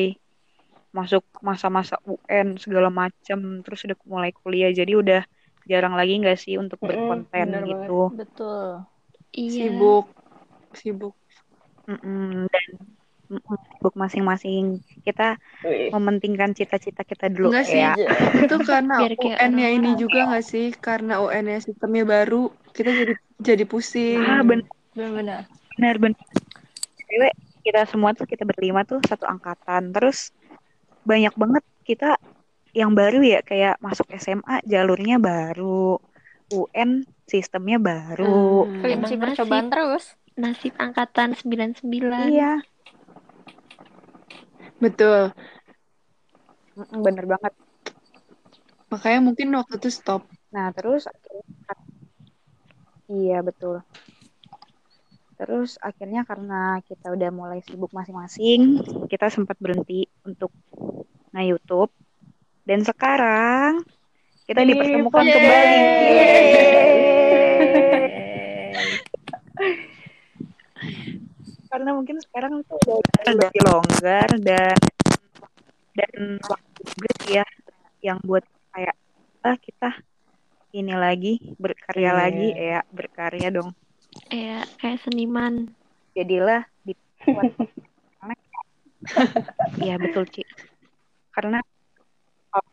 masuk masa-masa UN segala macem, terus udah mulai kuliah. Jadi udah jarang lagi nggak sih untuk berkonten bener gitu. Betul. Iya. Sibuk. Sibuk. Mm-mm, dan mm-mm, sibuk masing-masing. Kita Wih. mementingkan cita-cita kita dulu Enggak sih. ya. Itu karena UN-nya ini juga nggak sih? Karena UN-nya sistemnya baru, kita jadi jadi pusing. Ah, bener Benar-benar. bener bener. Cewek, kita semua tuh kita berlima tuh satu angkatan. Terus banyak banget kita yang baru ya kayak masuk SMA jalurnya baru, UN sistemnya baru. Hmm. Percobaan terus. Nasib angkatan 99. Iya, Betul. Bener banget. Makanya mungkin waktu itu stop. Nah, terus akhirnya iya betul. Terus akhirnya karena kita udah mulai sibuk masing-masing, kita sempat berhenti untuk nge-YouTube. Dan sekarang kita Yeay, dipertemukan yeay. kembali. Karena mungkin sekarang itu udah lebih longgar dan dan waktu juga sih ya yang buat kayak ah kita ini lagi berkarya Iya. lagi ya berkarya dong Kayak kayak seniman. jadilah di Iya betul Ci karena kalau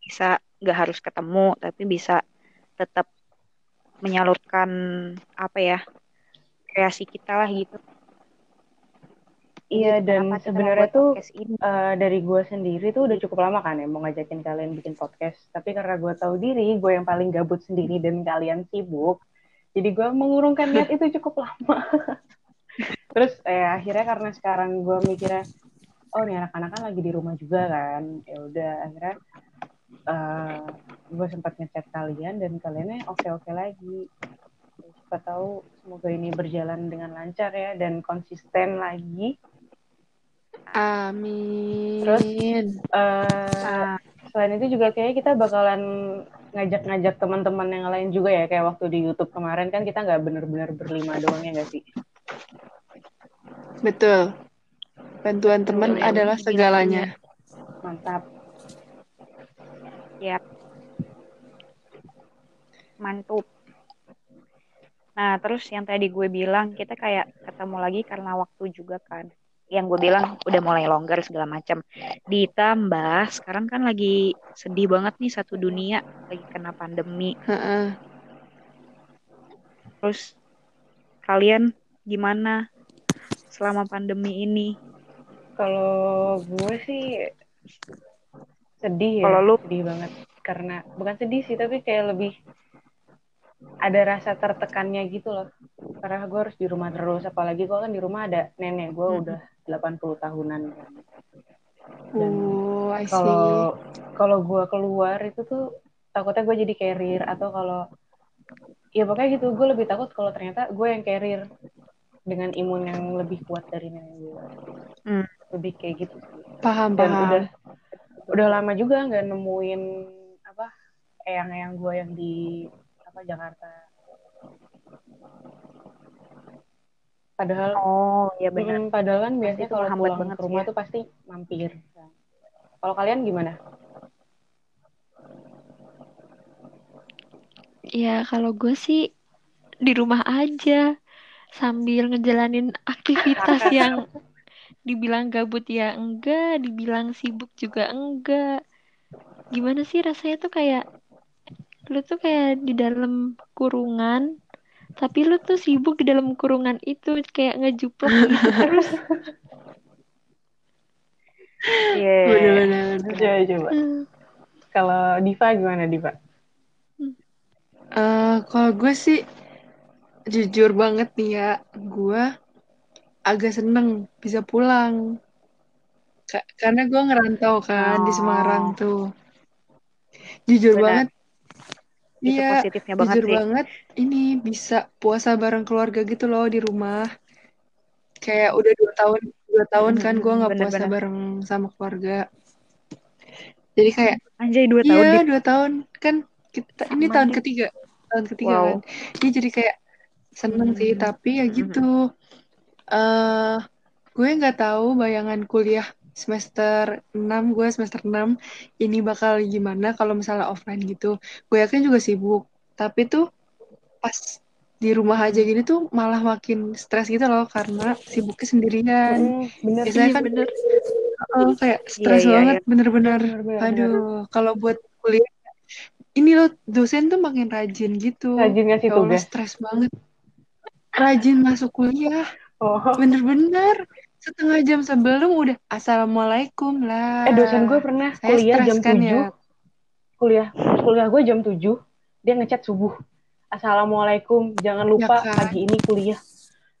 bisa nggak harus ketemu tapi bisa tetap menyalurkan apa ya kreasi kita lah gitu Iya dan sebenarnya tuh ini eh, dari gue sendiri tuh udah cukup lama kan ya mau ngajakin kalian bikin podcast. Tapi karena gue tahu diri, gue yang paling gabut sendiri dan kalian sibuk. Jadi gue mengurungkan niat itu cukup lama. Terus eh, akhirnya karena sekarang gue mikirnya, oh nih anak-anak kan lagi di rumah juga kan. Ya udah akhirnya eh gue sempat ngechat kalian dan kaliannya oke-oke lagi. Siapa tahu semoga ini berjalan dengan lancar ya dan konsisten lagi. Amin. Terus, Nah, selain itu juga kayaknya kita bakalan ngajak-ngajak teman-teman yang lain juga ya kayak waktu di YouTube kemarin kan kita nggak bener-bener berlima doang ya nggak sih Betul. Bantuan teman Betul, adalah segalanya. mantap ya mantup nah terus yang tadi gue bilang kita kayak ketemu lagi karena waktu juga kan. Yang gue bilang udah mulai longgar segala macam. Ditambah sekarang kan lagi sedih banget nih satu dunia lagi kena pandemi. Heeh. terus kalian gimana selama pandemi ini? Kalau gue sih sedih ya Kalau lu? sedih banget. Karena bukan sedih sih tapi kayak lebih ada rasa tertekannya gitu loh karena gue harus di rumah terus apalagi gue kan di rumah ada nenek gue Hmm. udah 80 tahunan Dan Oh, I see. kalau kalau gue keluar itu tuh takutnya gue jadi carrier atau kalau ya pokoknya gitu gue lebih takut kalau ternyata gue yang carrier dengan imun yang lebih kuat dari nenek gue Hmm. lebih kayak gitu. Paham, dan paham. udah udah lama juga nggak nemuin apa eyang-eyang gue yang di apa Jakarta. Padahal Oh, iya benar. padahal kan biasanya kalau pulang banget ke rumah ya. tuh pasti mampir. Kalau kalian gimana? Ya kalau gue sih di rumah aja sambil ngejalanin aktivitas yang dibilang gabut ya enggak, dibilang sibuk juga enggak. Gimana sih rasanya tuh kayak lu tuh kayak di dalam kurungan, tapi lu tuh sibuk di dalam kurungan itu kayak ngejuplak gitu terus. Iya. Bener-bener. Coba coba. Hmm. Kalau Diva gimana Diva? Eh, kalau gue sih jujur banget nih ya, gue agak seneng bisa pulang. Ka- karena gue ngerantau kan di Semarang Oh. tuh. Jujur Benar. banget, Itu iya, positifnya banget jujur sih. banget ini bisa puasa bareng keluarga gitu loh di rumah. Kayak udah dua tahun, dua tahun kan gue nggak puasa Bener-bener. bareng sama keluarga. Jadi kayak Anjay dua tahun Iya, dua tahun kan kita ini tahun ketiga, tahun ketiga Wow. kan. Dia jadi kayak seneng sih, Hmm. tapi ya gitu. eh gue nggak tahu bayangan kuliah semester 6 gue semester 6 ini bakal gimana kalau misalnya offline gitu. Gue yakin juga sibuk, tapi tuh pas di rumah aja gini tuh malah makin stres gitu loh karena sibuknya sendirian. Mm, bener. Biasanya Iya kan bener. eh, kayak Iya, stres iya, banget iya. bener-bener. Bener, bener, bener. Aduh, kalau buat kuliah ini loh dosen tuh makin rajin gitu. Rajin ngasih Ya tugas. stres banget. Rajin masuk kuliah, Oh. Setengah jam sebelum udah assalamualaikum lah. Eh dosen gue pernah Saya kuliah jam kan 7. ya. Kuliah kuliah gue jam 7. Dia ngechat subuh. Assalamualaikum, jangan lupa Ya kan? pagi ini kuliah.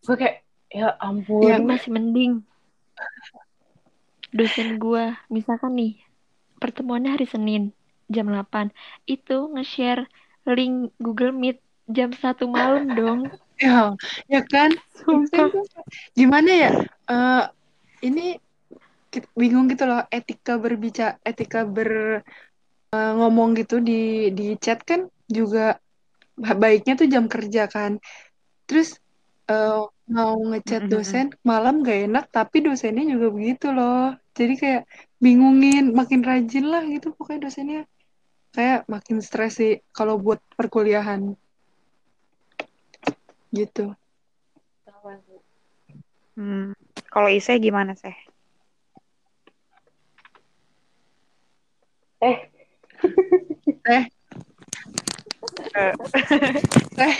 Gue kayak ya ampun. Ya, masih mending dosen gua misalkan nih pertemuannya hari Senin jam 8 itu nge-share link Google Meet jam 1 malam dong ya, ya kan? sumpah Gimana ya? Eh ini bingung gitu loh etika berbicara, etika ber eh, ngomong gitu di di chat kan juga ba- baiknya tuh jam kerja kan. Terus eh, mau ngechat dosen malam gak enak, tapi dosennya juga begitu loh. Jadi kayak bingungin, makin rajin lah gitu pokoknya dosennya. Kayak makin stres sih kalau buat perkuliahan gitu. Hmm. Kalau Isai gimana sih? Eh, Eh, eh,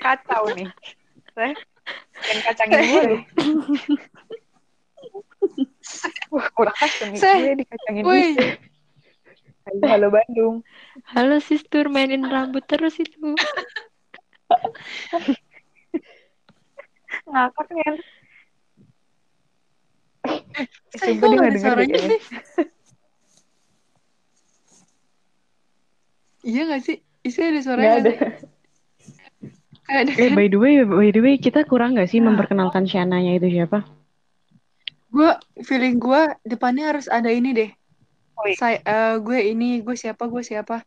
Kacau nih. Seh, yang kacangin gue. Wah, kurang nih. Seh, Gue dikacangin woi, Isai. Halo, halo Bandung. halo sister mainin rambut terus itu Ngakak kan? Eh, sumpah dia gak nggak ada denger sih? Iya gak sih? Isi ada suaranya gak ada. sih? Kayak ada Eh, kan? by the way, by the way, kita kurang nggak sih memperkenalkan Shananya itu siapa? Gue feeling gue depannya harus ada ini deh. Saya, eh, gue ini, gue siapa, gue siapa.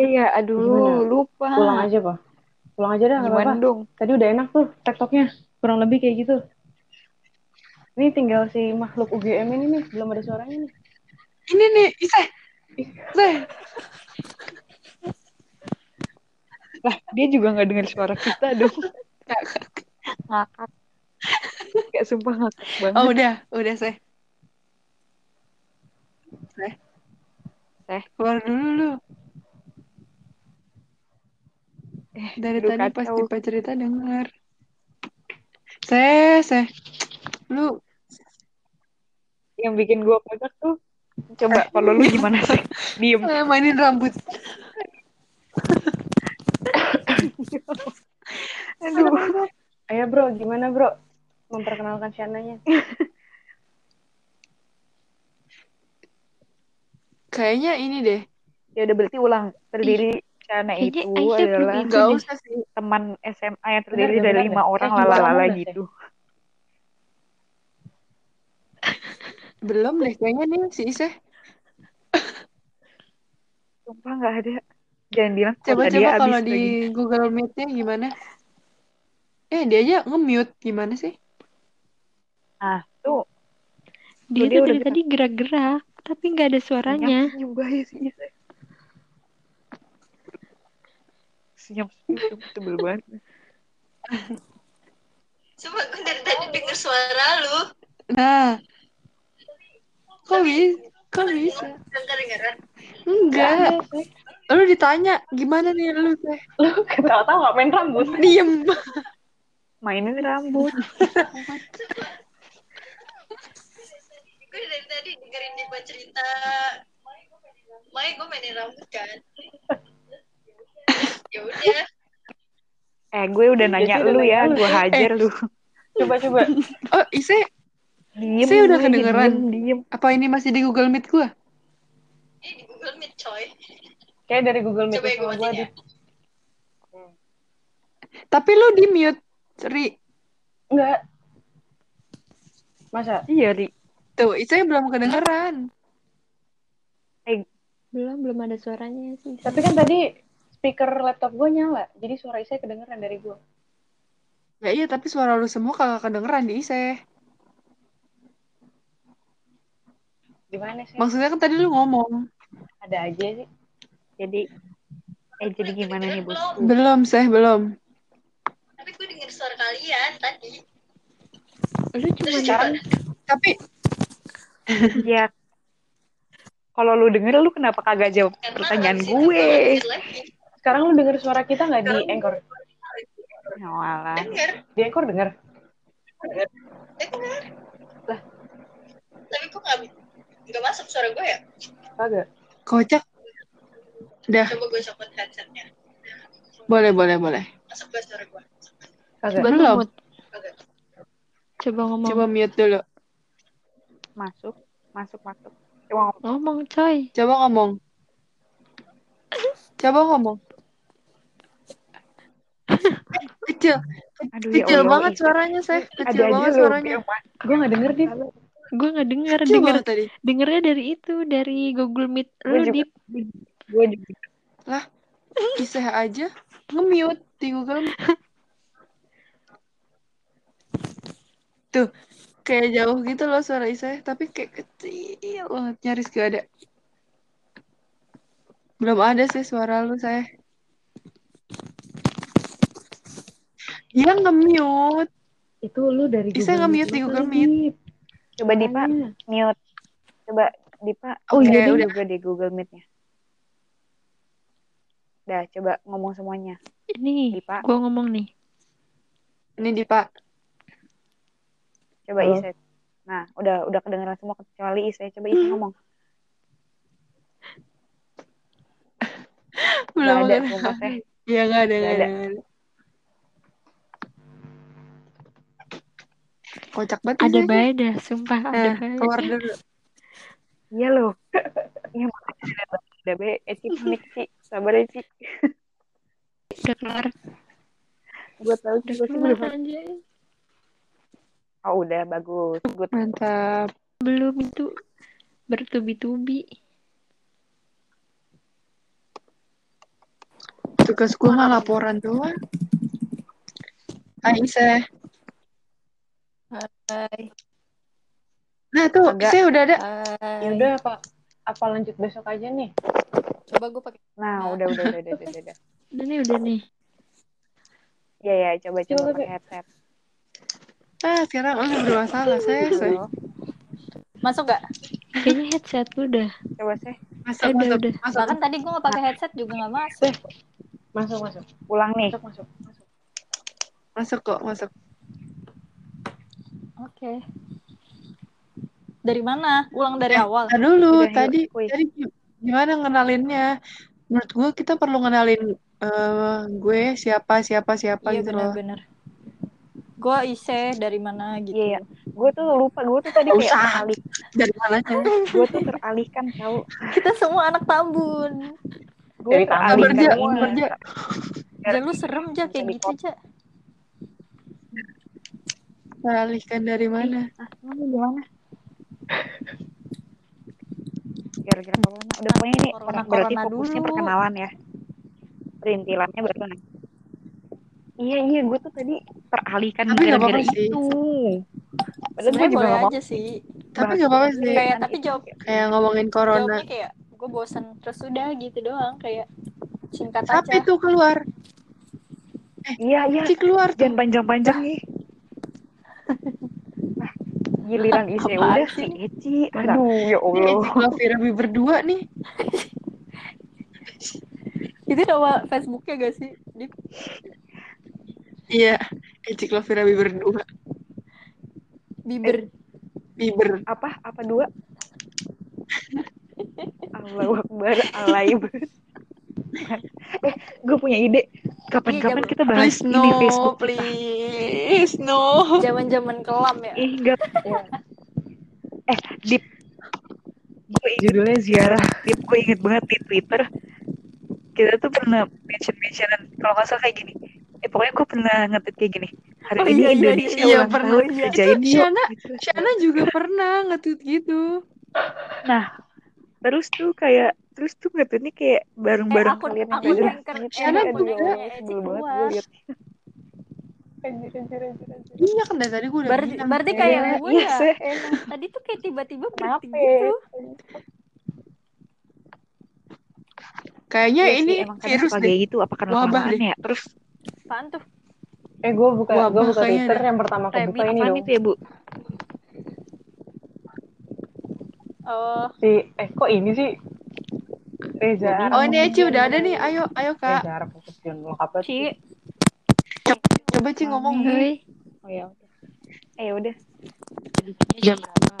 Iya, aduh, Gimana? lupa. Pulang aja, Pak. Pulang aja dah, nggak apa-apa. dong? Tadi udah enak tuh tektoknya. Kurang lebih kayak gitu. Ini tinggal si makhluk UGM ini nih, belum ada suaranya nih. Ini nih, Isai. Isai. Lah, dia juga nggak dengar suara kita dong. Ngakak. Kayak sumpah ngakak banget. Oh udah, udah Seh. Seh. Seh. Keluar dulu lu. Eh, Dari aduh, tadi pas kacau. Dipa cerita denger. Seh, Seh. Lu Yang bikin gue ngakak tuh. Coba, kalau lu gimana sih? Diem. eh, mainin rambut. Aduh. Ayo bro, gimana bro? Memperkenalkan Shananya. Kayaknya ini deh. Ya udah berarti ulang. Terdiri karena Kayaknya itu Aisyah adalah Gak usah sih. teman SMA yang terdiri Bener, dari lima orang juara lalala udah, gitu. Belum deh, kayaknya nih si Iseh. Sumpah nggak ada. jangan bilang Coba coba habis kalau lagi. di Google Meet-nya gimana? Eh, dia aja nge-mute gimana sih? Ah, tuh. Dia dia tuh udah dari tadi gerak-gerak, tapi nggak ada suaranya. Juga ya sih. Senyum senyum tebel banget. Coba gue dari tadi denger suara lu. Nah, kok bisa? Kok bisa? Enggak. Lu ditanya, gimana nih lu teh? Lu ketawa-tawa main rambut. Diem. Mainin rambut. Gue dari tadi dengerin Dipa cerita. Mai gue mainin rambut kan. Ya udah. Eh, gue udah nanya udah lu nanya ya, gue hajar lu. Coba coba. Oh, Ise, Diem. Saya udah gue, kedengeran. Diem, diem. apa ini masih di Google Meet gua? Ini di Google Meet coy. Kayak dari Google Meet Coba gue ya. di Tapi lu di mute, Ri. enggak. Masa? Iya, Ri. Tuh, Ise belum kedengeran. Belum, belum ada suaranya sih. Tapi kan tadi speaker laptop gua nyala, jadi suara saya kedengeran dari gua. Ya iya, tapi suara lu semua kagak kedengeran di Ise. Gimana sih? Maksudnya kan tadi lu ngomong. Ada aja sih. Jadi, eh jadi gimana nih bosku? Belum, Seh, belum. Tapi gue denger suara kalian tadi. Lu cuma Terus Sekarang Tapi Ya, kalau lu denger lu kenapa kagak jawab Karena pertanyaan gue? Sekarang lu denger suara kita nggak di Anchor? Oh, alah. Denger, Di Anchor denger? denger. Lah. Tapi kok gak, gak masuk suara gue ya? Kagak. kocak. Udah, Coba gue copot headsetnya. boleh, boleh, boleh. Masuk gak suara gue? Kagak. coba Belum. ngemut. Coba ngomong. Coba mute dulu. Masuk, masuk, masuk. Coba ngomong. Ngomong, coy. Coba ngomong. Coba ngomong. Kecil, Aduh ya kecil Allah, banget suaranya, Seh. Ada Kecil aja banget suaranya. Gua nggak denger di. Gue nggak denger. Kecil Denger, tadi. dengernya dari itu, dari Google Meet. Gue Lu juga. di Gue juga. Iseh aja nge-mute di Google. Tuh, kayak jauh gitu loh suara Iseh, tapi kayak kecil banget, nyaris gak ada. Belum ada sih suara lu, saya. Dia nge-mute. Itu lu dari Bisa Google nge-mute di Google Meet. Coba Dipa mute. Coba Dipa Oh, iya, juga udah. di Google Meet-nya. Dah, coba ngomong semuanya. Ini, Dipa. gue ngomong nih. Ini di Pak. Coba Halo. Ise. Nah, udah udah kedengeran semua kecuali Ise. Coba Ise ngomong. Belum Gak ada. Iya, gak ada, Gak gak ada. nggak ada. Kocak banget Ada baik dah, sumpah. Ada Nah, baik. keluar dulu. Iya loh. Iya makanya ada ada be. Eci panik Ci. Sabar ya Ci. Udah keluar. Gue tahu Udah juga sih belum. Oh udah bagus. Good. Mantap. Belum itu bertubi-tubi. Tugas gue mah laporan doang. Hai Iseh. Hai. Nah tuh, Agak. Iseh udah ada. Hai. Ya udah apa? Apa lanjut besok aja nih? Coba gue pakai. Nah udah udah udah udah udah. udah. Udah nih, udah nih. Iya ya coba coba Coba, pakai headset. Ah, sekarang lu bermasalah, saya, saya. Masuk gak? Kayaknya headset lu dah. Coba sih. Masuk, Udah, masuk, udah. masuk. Bahkan tadi gue gak pakai headset juga gak masuk. Masuk masuk. Ulang nih. Masuk masuk. masuk. Masuk kok, masuk. Oke. Dari mana? Ulang dari Eh, awal. Dulu, Udah, yuk, tadi, kuis. tadi gimana ngenalinnya? Menurut gue kita perlu ngenalin eh, gue siapa, siapa, siapa Iya gitu loh. bener-bener. Gue Ise dari mana gitu. Iya, iya. Gue tuh lupa. Gue tuh tadi Gak kayak usah. teralih. Dari mananya? Gue tuh teralihkan tahu. Kita semua anak Tambun. Gue teralihkan Ja. semua. Sabar, Ja. Ja lu serem Ja kayak gitu Ja. Teralihkan dari mana? Ah, kamu gimana? Gara-gara corona. Udah pokoknya ini Corona- berarti corona fokusnya dulu. perkenalan ya. perintilannya baru naik. Iya iya gue tuh tadi teralihkan Tapi gara-gara itu. Padahal gue juga boleh aja sih. Tapi nggak apa-apa sih. Kayak tapi jawab Kayak ngomongin corona. jawabnya kayak gue bosan terus udah gitu doang kayak singkat Siapa aja. itu keluar? Iya iya. Ci keluar tuh. Jangan panjang-panjang nih. Nah, giliran isi udah sih? si Eci. Aduh ya Allah. Eci Clovirabi berdua nih. Itu nama Facebooknya gak sih? Dip? Iya, Eci Clovirabi berdua. Bieber. Bieber. Apa apa dua? Allahu Akbar banget. eh, gue punya ide. Kapan-kapan Iya, kita bahas Please ini no, Facebook kita. please no. Zaman-zaman kelam ya. Ih, enggak. eh, Dip. Gue inget, Judulnya ziarah. Dip, gue inget banget di Twitter. Kita tuh pernah mention-mentionan, kalau nggak salah kayak gini. Eh, pokoknya gue pernah nge-tweet kayak gini. Hari Oh, ini iya, iya, Indonesia iya, iya, ulang pernah. tahun, Iya. kerjain Itu. Shana, Gitu. Shana juga pernah nge-tweet gitu. Nah, terus tuh kayak, terus tuh nge-tweetnya kayak bareng-bareng Eh, akun- kalian yang anchor jelas. Shana juga. ya Allah, Eci sebel banget gue liat. Iya kan dari tadi gue udah Berarti, bilang. berarti kayak gue ya. sih. Tadi tuh kayak tiba-tiba Kenapa? berhenti gitu. Kayaknya sih, ini kadang virus deh. kayak gitu apa karena Wabah ya terus Apaan tuh? Eh gue buka Wabah gue buka Twitter yang pertama aku buka ini apaan dong. itu ya bu Oh, Si eh kok ini sih? Reza. Oh ini Eci udah ada nih. Ayo, ayo kak. Reza Arab. Ci. Coba Ci ngomong. Hai. oh ya udah eh ya udah Jam berapa?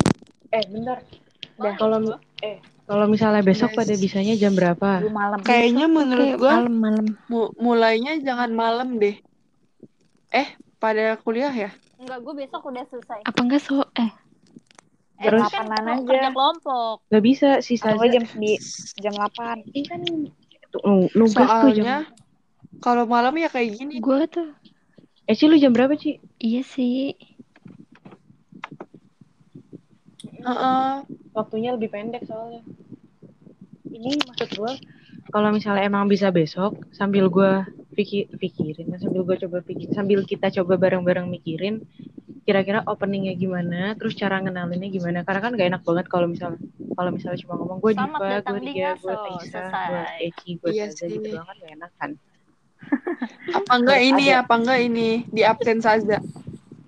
Eh bentar. Dah. Kalau eh kalau misalnya besok Yes. pada bisanya jam berapa? malam Kayaknya menurut Kayak gue malam-malam. mu- mulainya jangan malam deh. Eh, pada kuliah ya? Enggak, gue besok udah selesai. Apa enggak so eh Eh, Jam tapi kan 8-an kalau aja. kerja kelompok. Gak bisa si atau Saza. jam di jam 8 Ini kan nugas tuh jam. Kalau malam ya kayak gini. gua tuh Eh Ci lu jam berapa Ci? iya sih. Heeh. Waktunya lebih pendek soalnya. Ini maksud gua kalau misalnya emang bisa besok sambil gua pikir pikirin sambil gua coba pikir sambil kita coba bareng-bareng mikirin kira-kira openingnya gimana terus cara ngenalinnya gimana karena kan gak enak banget kalau misalnya kalau misalnya cuma ngomong gue Diva, gue di Ria, gue Selesai. gue Eci, gue Saza gitu doang kan gak enak kan Apa enggak ini, ada. apa enggak ini di absen saja.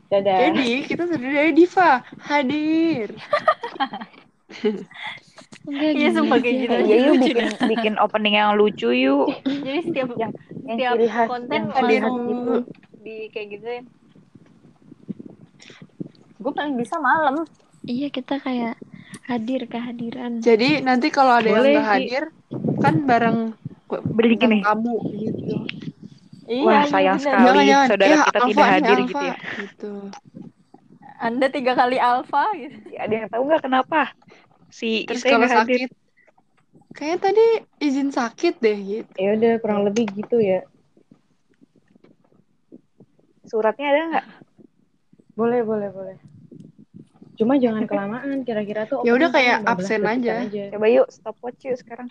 dadah Jadi kita sudah dari Diva hadir. Iya, gini sumpah kayak aja. gitu. ya yuk lucu bikin bikin opening yang lucu yuk Jadi setiap yang yang setiap ciri khas konten yang ciri khas langsung gitu di kayak gituin. Gue paling bisa malam. Iya kita kayak hadir kehadiran. Jadi nanti kalau ada Boleh yang enggak sih. hadir kan bareng Beli gini. tamu gitu. Iya, wah iya, sayang bener. sekali Jangan jangan. saudara ya, kita alfa tidak hadir alfa. gitu ya Gitu. Anda tiga kali alfa gitu. ada yang tahu nggak kenapa si Terus kalau sakit Kayaknya tadi izin sakit deh gitu. ya udah kurang lebih gitu ya suratnya ada nggak boleh boleh boleh cuma jangan kelamaan kira-kira tuh Ya udah kayak 15 absen detikan aja. coba yuk stopwatch yuk sekarang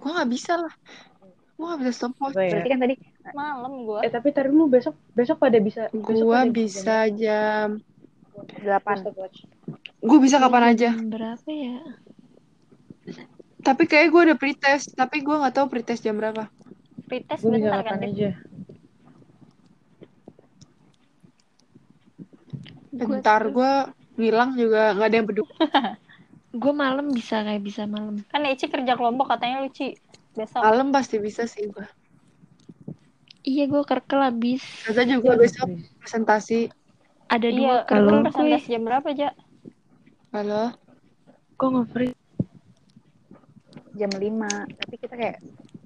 Gue nggak bisa lah. Gue nggak bisa stopwatch. Ya. berarti kan tadi Malam gue. Eh tapi tar dulu besok besok pada bisa besok Gue pada bisa jam. Delapan stopwatch. Gue bisa kapan aja. Jam berapa ya? Tapi kayak gue udah pretest. Tapi gue nggak tahu pretest jam berapa. Pretest Gue bisa bentar kan. kapan aja. Bentar gue ngilang juga nggak ada yang peduli. Gue malam bisa kayak bisa malam. Kan Eci kerja kelompok katanya Luci. Besok. Malam pasti bisa sih gue. Iya gue kerkel habis. Kata juga besok presentasi. Ada dua Iya, kerkel kalau gue. presentasi jam berapa, Ja? Halo. Kok nggak free? jam lima tapi kita kayak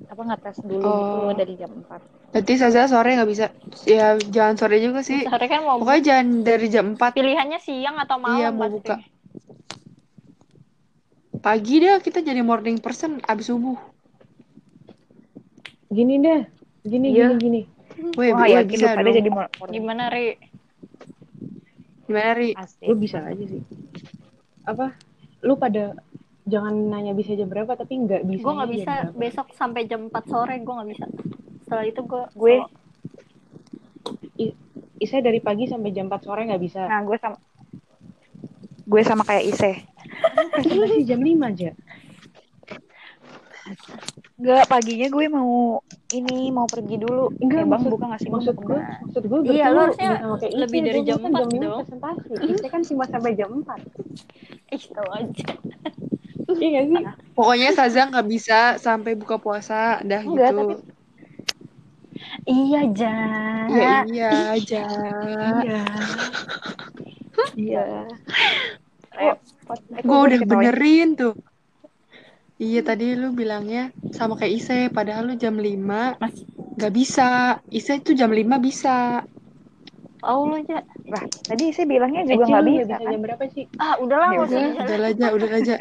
apa ngetes dulu Oh. gitu dari jam 4 Nanti Saza sore nggak bisa. Ya jangan sore juga sih. Sore kan mau Pokoknya jangan dari jam 4 pilihannya siang atau malam Iya, mau pasti. buka. pagi dah kita jadi morning person abis subuh. Gini deh. Gini Iya. gini gini. Weh, wah weh, yakin bisa pada dong. jadi morning Gimana, Ri? Gimana, Ri? asik Gue bisa aja sih. Apa? Lu pada jangan nanya bisa jam berapa tapi nggak bisa gue nggak bisa besok sampai jam 4 sore gue nggak bisa setelah itu gue Gue Isa dari pagi sampai jam 4 sore nggak bisa nah gue sama gue sama kayak Ise. presentasi jam 5 aja Enggak, paginya gue mau ini mau pergi dulu. Enggak, eh, Bang maksud- buka nggak sih? Gue maksud gue ke mana? maksud gue Iya, lu harusnya lebih dari jam kan 4 jam 5 dong. presentasi Ise kan cuma sampai jam 4 ih tau aja iya nggak sih Pokoknya Saza nggak bisa sampai buka puasa, dah Enggak, gitu. tapi- iya Jan Ya iya aja. iya Iya. Eh, kok Gue udah benerin tuh. Iya tadi lu bilangnya sama kayak Ise, padahal lu jam 5 Mas- nggak bisa. Ise itu jam 5 bisa. tau lu aja Lah, tadi Ise bilangnya Eh, juga nggak lu bisa. kan? jam berapa sih ah udahlah Ya udah. Udah aja, udah aja.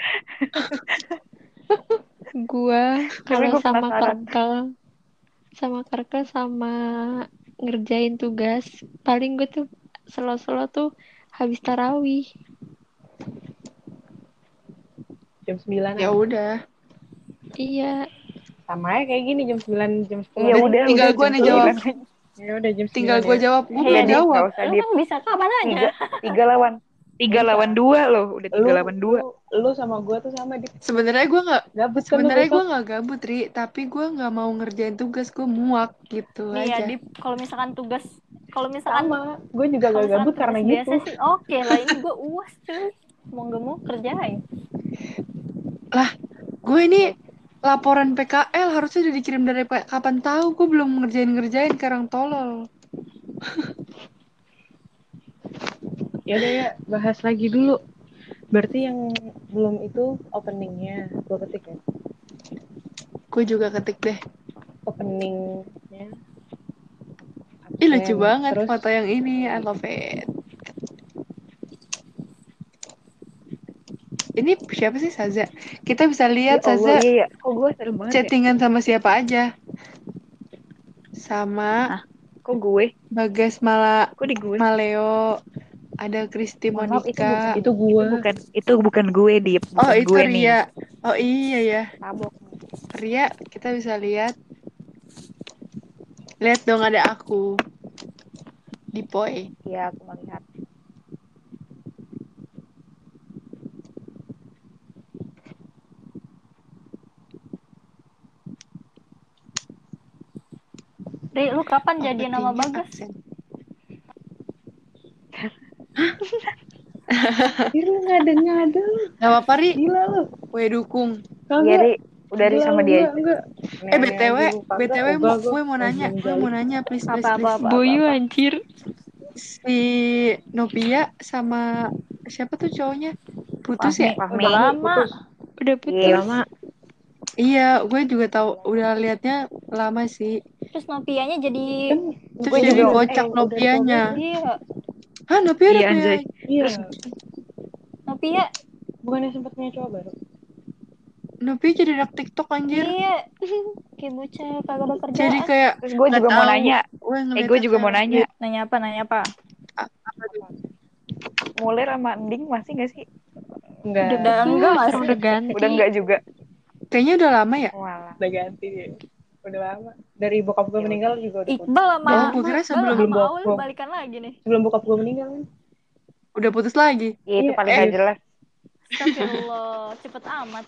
Gua kalau gua sama. Karkel sama Karkel sama ngerjain tugas paling gue tuh selo-selo tuh habis tarawih jam 9 Ya udah. iya sama ya kayak gini jam 9 jam 10 Iya udah. Tinggal jam nih jawab. sembilan. ya udah jam 9 Tinggal gue ya. jawab. Gue Iya, belum Dit, jawab. lu kan bisa kapan aja Tiga, tiga lawan tiga Bisa. lawan dua loh. Udah tiga lu, lawan dua. lu, lu sama gue tuh sama di Sebenarnya gue nggak gabut kan Sebenarnya gue nggak gabut, Ri, tapi gue nggak mau ngerjain tugas, gue muak gitu nih ya aja. Kalau misalkan tugas kalau misalkan sama gue juga gak gabut karena gitu biasa sih oke lah ini gue uas cuy mau gak mau kerjain Gue ini laporan PKL harusnya udah dikirim dari kapan tahu, gue belum ngerjain-ngerjain karang tolol. ya udah ya bahas lagi dulu berarti yang belum itu openingnya gue ketik ya Gue juga ketik deh. openingnya Ih lucu banget terus foto yang ini, I love it. Ini siapa sih Saza? Kita bisa lihat Ya Allah, Saza iya, iya. Kok gue serem banget ya? chattingan sama siapa aja. Sama Kok gue? Bagas Mala Kok di gue? Maleo, ada Kristi maaf, itu Monica. itu gue Itu bukan itu bukan gue Dip, bukan Oh itu gue nih. Ria. Oh iya ya. Tabok. Ria kita bisa lihat. Lihat dong ada aku. Di Poi. Iya, aku melihat. Ri lu kapan jadi nama Bagas. Ih, lu ngade-ngade lu. Gak apa-apa Ri. gila lu Gue dukung. Iya, Ri. Udah Ri sama dia. enggak. Eh BTW, BTW gue mau nanya, gue mau nanya please please please. Boyu anjir Si Novia sama siapa tuh cowoknya? Putus ya? Udah lama udah putus Iya. lama Iya, gue juga tahu udah liatnya lama sih. Terus Novianya jadi kan Terus Gue jadi juga- kocak eh, udah Novianya. iya Hah, Novia ada Iya, anjay. iya Novia bukannya sempat punya cowok baru Novia jadi anak TikTok anjir. iya kayak bocah kagak ada kerjaan Jadi kayak Terus gue nggak juga mau tahu. nanya. gue Eh, gue juga mau nanya. nanya apa nanya apa Mulir sama Ending masih gak sih? enggak udah udah, enggak nggak sekarang sih udah ganti Udah enggak juga. Kayaknya udah lama ya? Walah. ganti dia udah lama dari bokap gue Ya meninggal juga udah putus. Iqbal sama Oh, gua kira sebelum sama bokap. Awal balikan lagi nih sebelum bokap gue meninggal kan Udah putus lagi. Ya itu Iya, paling eh. gak jelas. Astagfirullah cepet amat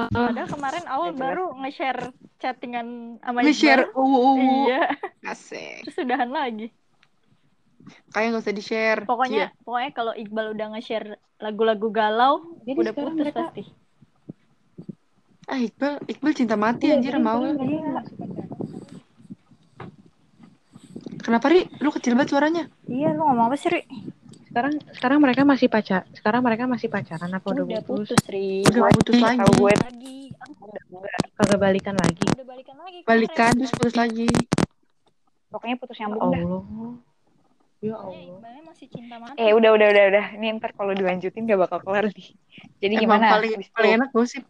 padahal kemarin Awal baru nge-share chattingan sama Nge-share Iqbal uwu uwu. iya Asik. terus udahan lagi Kayak gak usah di-share. pokoknya Iya. pokoknya kalau Iqbal udah nge-share lagu-lagu galau Jadi udah putus mereka- pasti Ah, Iqbal, Iqbal cinta mati Iya, anjir mau. Kenapa Ri? Lu kecil banget suaranya. iya lu ngomong apa sih Ri? sekarang sekarang mereka masih pacar sekarang mereka masih pacaran apa udah, udah putus, putus Ri Udah putus lagi. Tahu gue lagi udah enggak. kagak balikan lagi udah balikan lagi Balikan terus putus lagi. Pokoknya putus ya nyambung dah. Allah ya Pokoknya Allah Iqbalnya masih cinta mati Eh udah udah udah udah. Ini ntar kalau dilanjutin gak bakal kelar nih. Jadi Emang gimana? paling paling enak gosip.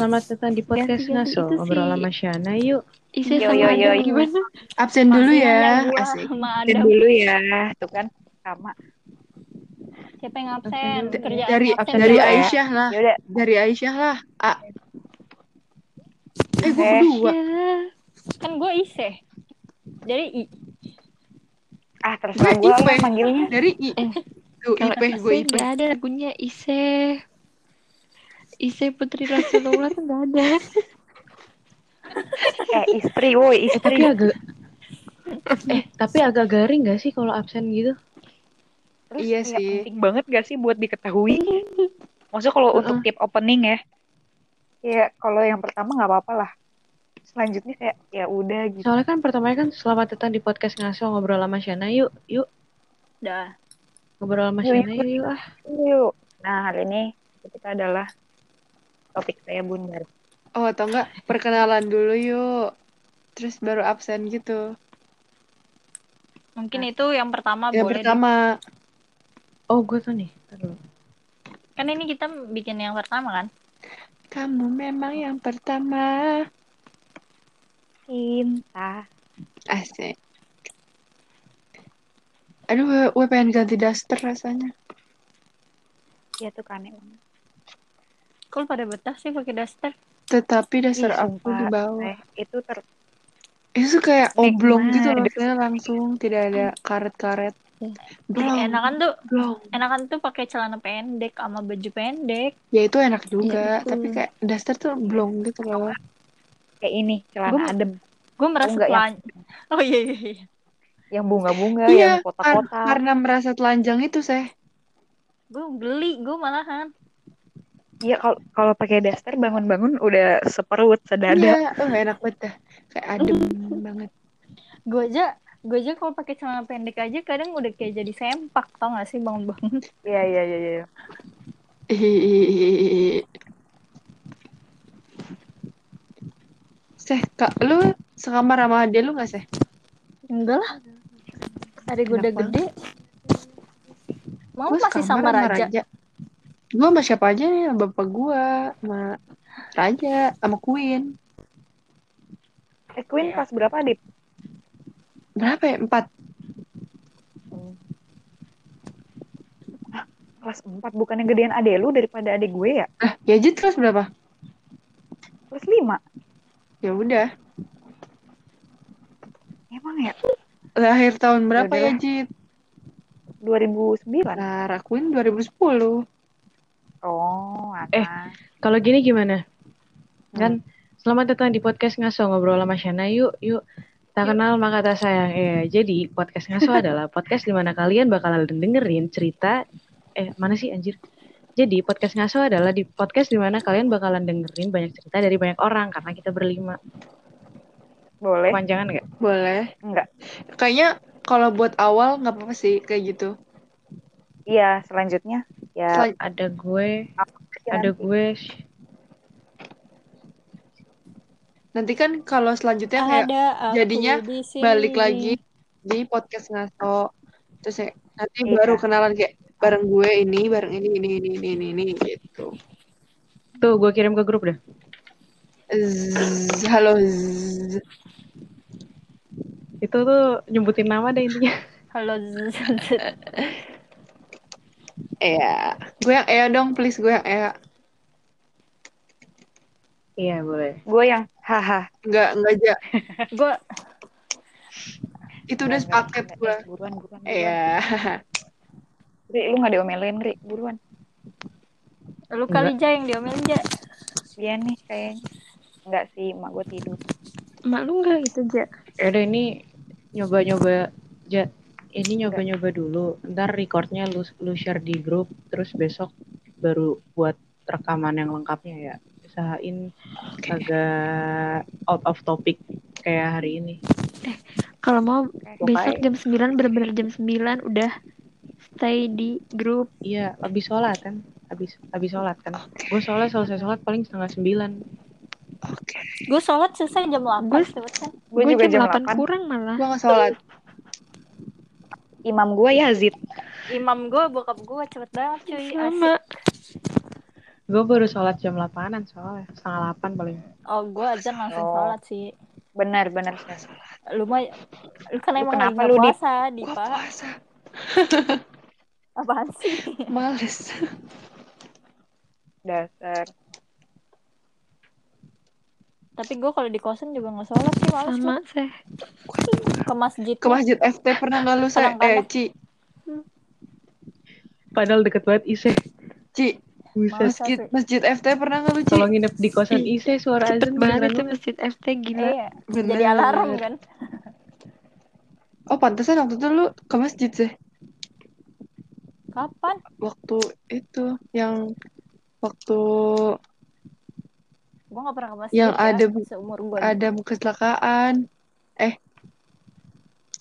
Selamat datang di podcast Ganti-ganti Naso itu ngobrol sih. sama Shana yuk Ise Yo, sama yo, yo, yo. gimana Absen dulu ya. nanya gua Asik. sama Absen dulu ya. Tuh kan sama. Siapa yang absen? Kerjaan Dari absen dari ya. Aisyah lah. Yaudah, Dari Aisyah lah. A. Eh gue kedua. Ya. Kan gue ise. Jadi I. ah terserah Gue manggilnya. Dari I. Eh, Tuh Kalau IP gue Ise IP. nggak ada lagunya Ise. Ise Putri Rasulullah tuh nggak ada. Eh istri, woi Eh tapi istri. agak eh tapi agak garing gak sih kalau absen gitu? Terus Iya sih. penting banget gak sih buat diketahui? Maksudnya kalau untuk keep opening ya, ya kalau yang pertama nggak apa-apa lah. Selanjutnya kayak ya udah gitu. Soalnya kan pertamanya kan selamat datang di podcast ngaso ngobrol sama Shana yuk yuk Dah. ngobrol sama Yuk, Shana yuk. yuk, yuk ah. Yuk. Nah hari ini kita adalah topik saya bundar. Oh atau enggak perkenalan dulu yuk. Terus baru absen gitu. Mungkin itu yang pertama Yang boleh. deh. pertama. Oh gue tuh nih. Ntar dulu. Kan ini kita bikin yang pertama kan? Kamu memang yang pertama. Cinta. Asik. Aduh, gue, gue pengen ganti daster rasanya. Ya tuh kan emang. Lu pada betah sih pakai daster? Tetapi daster Ih, aku di bawah. Eh, itu ter Itu kayak oblong gitu rasanya langsung tidak ada karet-karet. Jadi Blong, enakan tuh, blong. enakan tuh pakai celana pendek sama baju pendek. Ya itu enak juga, Iya, itu. tapi kayak daster tuh blong gitu loh. kayak ini celana Gua- adem Gue merasa enggak, yang- telan- Oh iya iya iya. yang bunga-bunga Iya, yang kotak-kotak karena merasa telanjang itu, Seh. Gue beli, gue malahan. Iya kalau kalau pakai daster bangun-bangun udah seperut sedada Iya, oh, enak banget dah. Kayak adem banget. Gue aja, gue aja kalau pakai celana pendek aja kadang udah kayak jadi sempak, tau gak sih bangun-bangun? iya iya iya iya. Seh, kak, lu sekamar sama dia lu gak, Seh? Enggak lah. Ada gue udah Kenapa? gede. Mau Gue masih sama Raja. Gue sama siapa aja nih, sama bapak gue, sama Raja, sama Queen. eh Queen kelas berapa Dip? Berapa ya? Empat. kelas 4 bukannya gedean adek lu daripada adek gue ya Ah, gadget kelas berapa? kelas 5 Ya udah. emang ya Lahir tahun berapa Ya ya, udah. Jit? 2009 Lara Queen 2010. Oh Eh. anak Kalau gini gimana? Kan selamat datang di podcast ngaso ngobrol sama Shana yuk yuk. Tak kenal maka tak sayang. Eh, jadi podcast ngaso adalah podcast di mana kalian bakalan dengerin cerita eh mana sih anjir? Jadi podcast ngaso adalah di podcast di mana kalian bakalan dengerin banyak cerita dari banyak orang karena kita berlima. boleh Panjangan nggak? Boleh. enggak Kayaknya kalau buat awal nggak apa-apa sih kayak gitu. iya selanjutnya ya Ada gue, ya ada nanti. gue. Nanti kan kalau selanjutnya kayak Ada jadinya balik lagi di podcast ngaso. Terus ya, nanti Iya. baru kenalan kayak bareng gue ini, bareng ini, ini, ini, ini, ini, ini gitu. Tuh gue kirim ke grup dah. Zzz, halo. zzz. Itu tuh nyebutin nama deh intinya. Halo. Z- Iya. Gue yang Ea dong, please. Gue yang Ea. Iya boleh. gue yang haha Enggak, enggak aja. gue Itu udah sepaket gue. buruan buruan. Iya. Gri, lu nggak diomelin Gri buruan lu kali aja yang diomelin aja. Iya nih kayaknya enggak sih mak gue tidur Mak lu nggak gitu aja. Yaudah ini nyoba-nyoba ja, ini nyoba-nyoba dulu. Ntar recordnya lu lu share di grup, terus besok baru buat rekaman yang lengkapnya ya. Usahain agak out of topic kayak hari ini. Kalau mau Oke, besok jam 9 bener-bener jam 9 udah stay di grup. Iya, habis sholat kan. Habis habis sholat kan. Gue soalnya selesai sholat paling setengah sembilan. Gue sholat selesai jam 8 Gue- kan. juga jam jam 8 8 kurang malah. Gue nggak sholat. Imam gue Yazid Imam gue, bokap gue cepet banget cuy. Sama. Gue baru sholat jam 8an soalnya. Setengah 8 paling. Oh gue azan langsung Oh. sholat sih. benar benar Lu mah, lu kan Lu emang kenapa lagi lu, puasa, Gue Dipa. puasa. Apaan sih? Males. Dasar. Tapi gue kalau di kosan juga nggak sholat sih males Sama sih. ke masjid. Ke masjid FT pernah nggak lu saya? Eh. Ci. Padahal deket banget Ise. Ci. Masjid, masjid FT pernah nggak lu, Ci? Kalau nginep di kosan Ise suara Cepet azan banget itu masjid FT gila. Iya. Jadi Bener. alarm kan. Oh, pantesan waktu itu lu ke masjid sih. Kapan? Waktu itu yang waktu Gue gak pernah ke masjid yang ya, ada seumur gue. ada kecelakaan.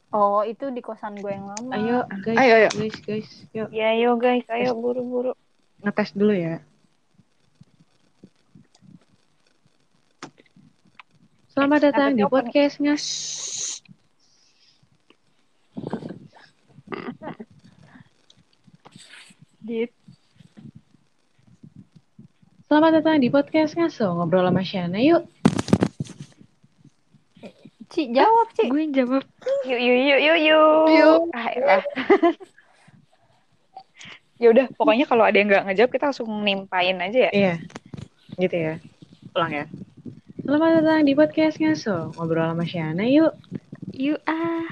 Oh, itu di kosan gue yang lama. Ayo guys, Ayo, ayo. guys, guys, yuk Ya, ayo guys, ayo buru-buru. ngetes dulu ya. Selamat datang di Ngetes open. podcast ngas. Dit. Selamat datang di podcast ngaso ngobrol sama Shana yuk. Ci, jawab, Ci. Gue yang jawab. Yuk, yuk, yuk, yuk, yuk. Yuk. Ah, elah. ya udah, pokoknya kalau ada yang nggak ngejawab kita langsung nimpain aja ya. Iya, gitu ya. Ulang ya. Selamat datang di podcast ngaso ngobrol sama Shana yuk. Yuk ah.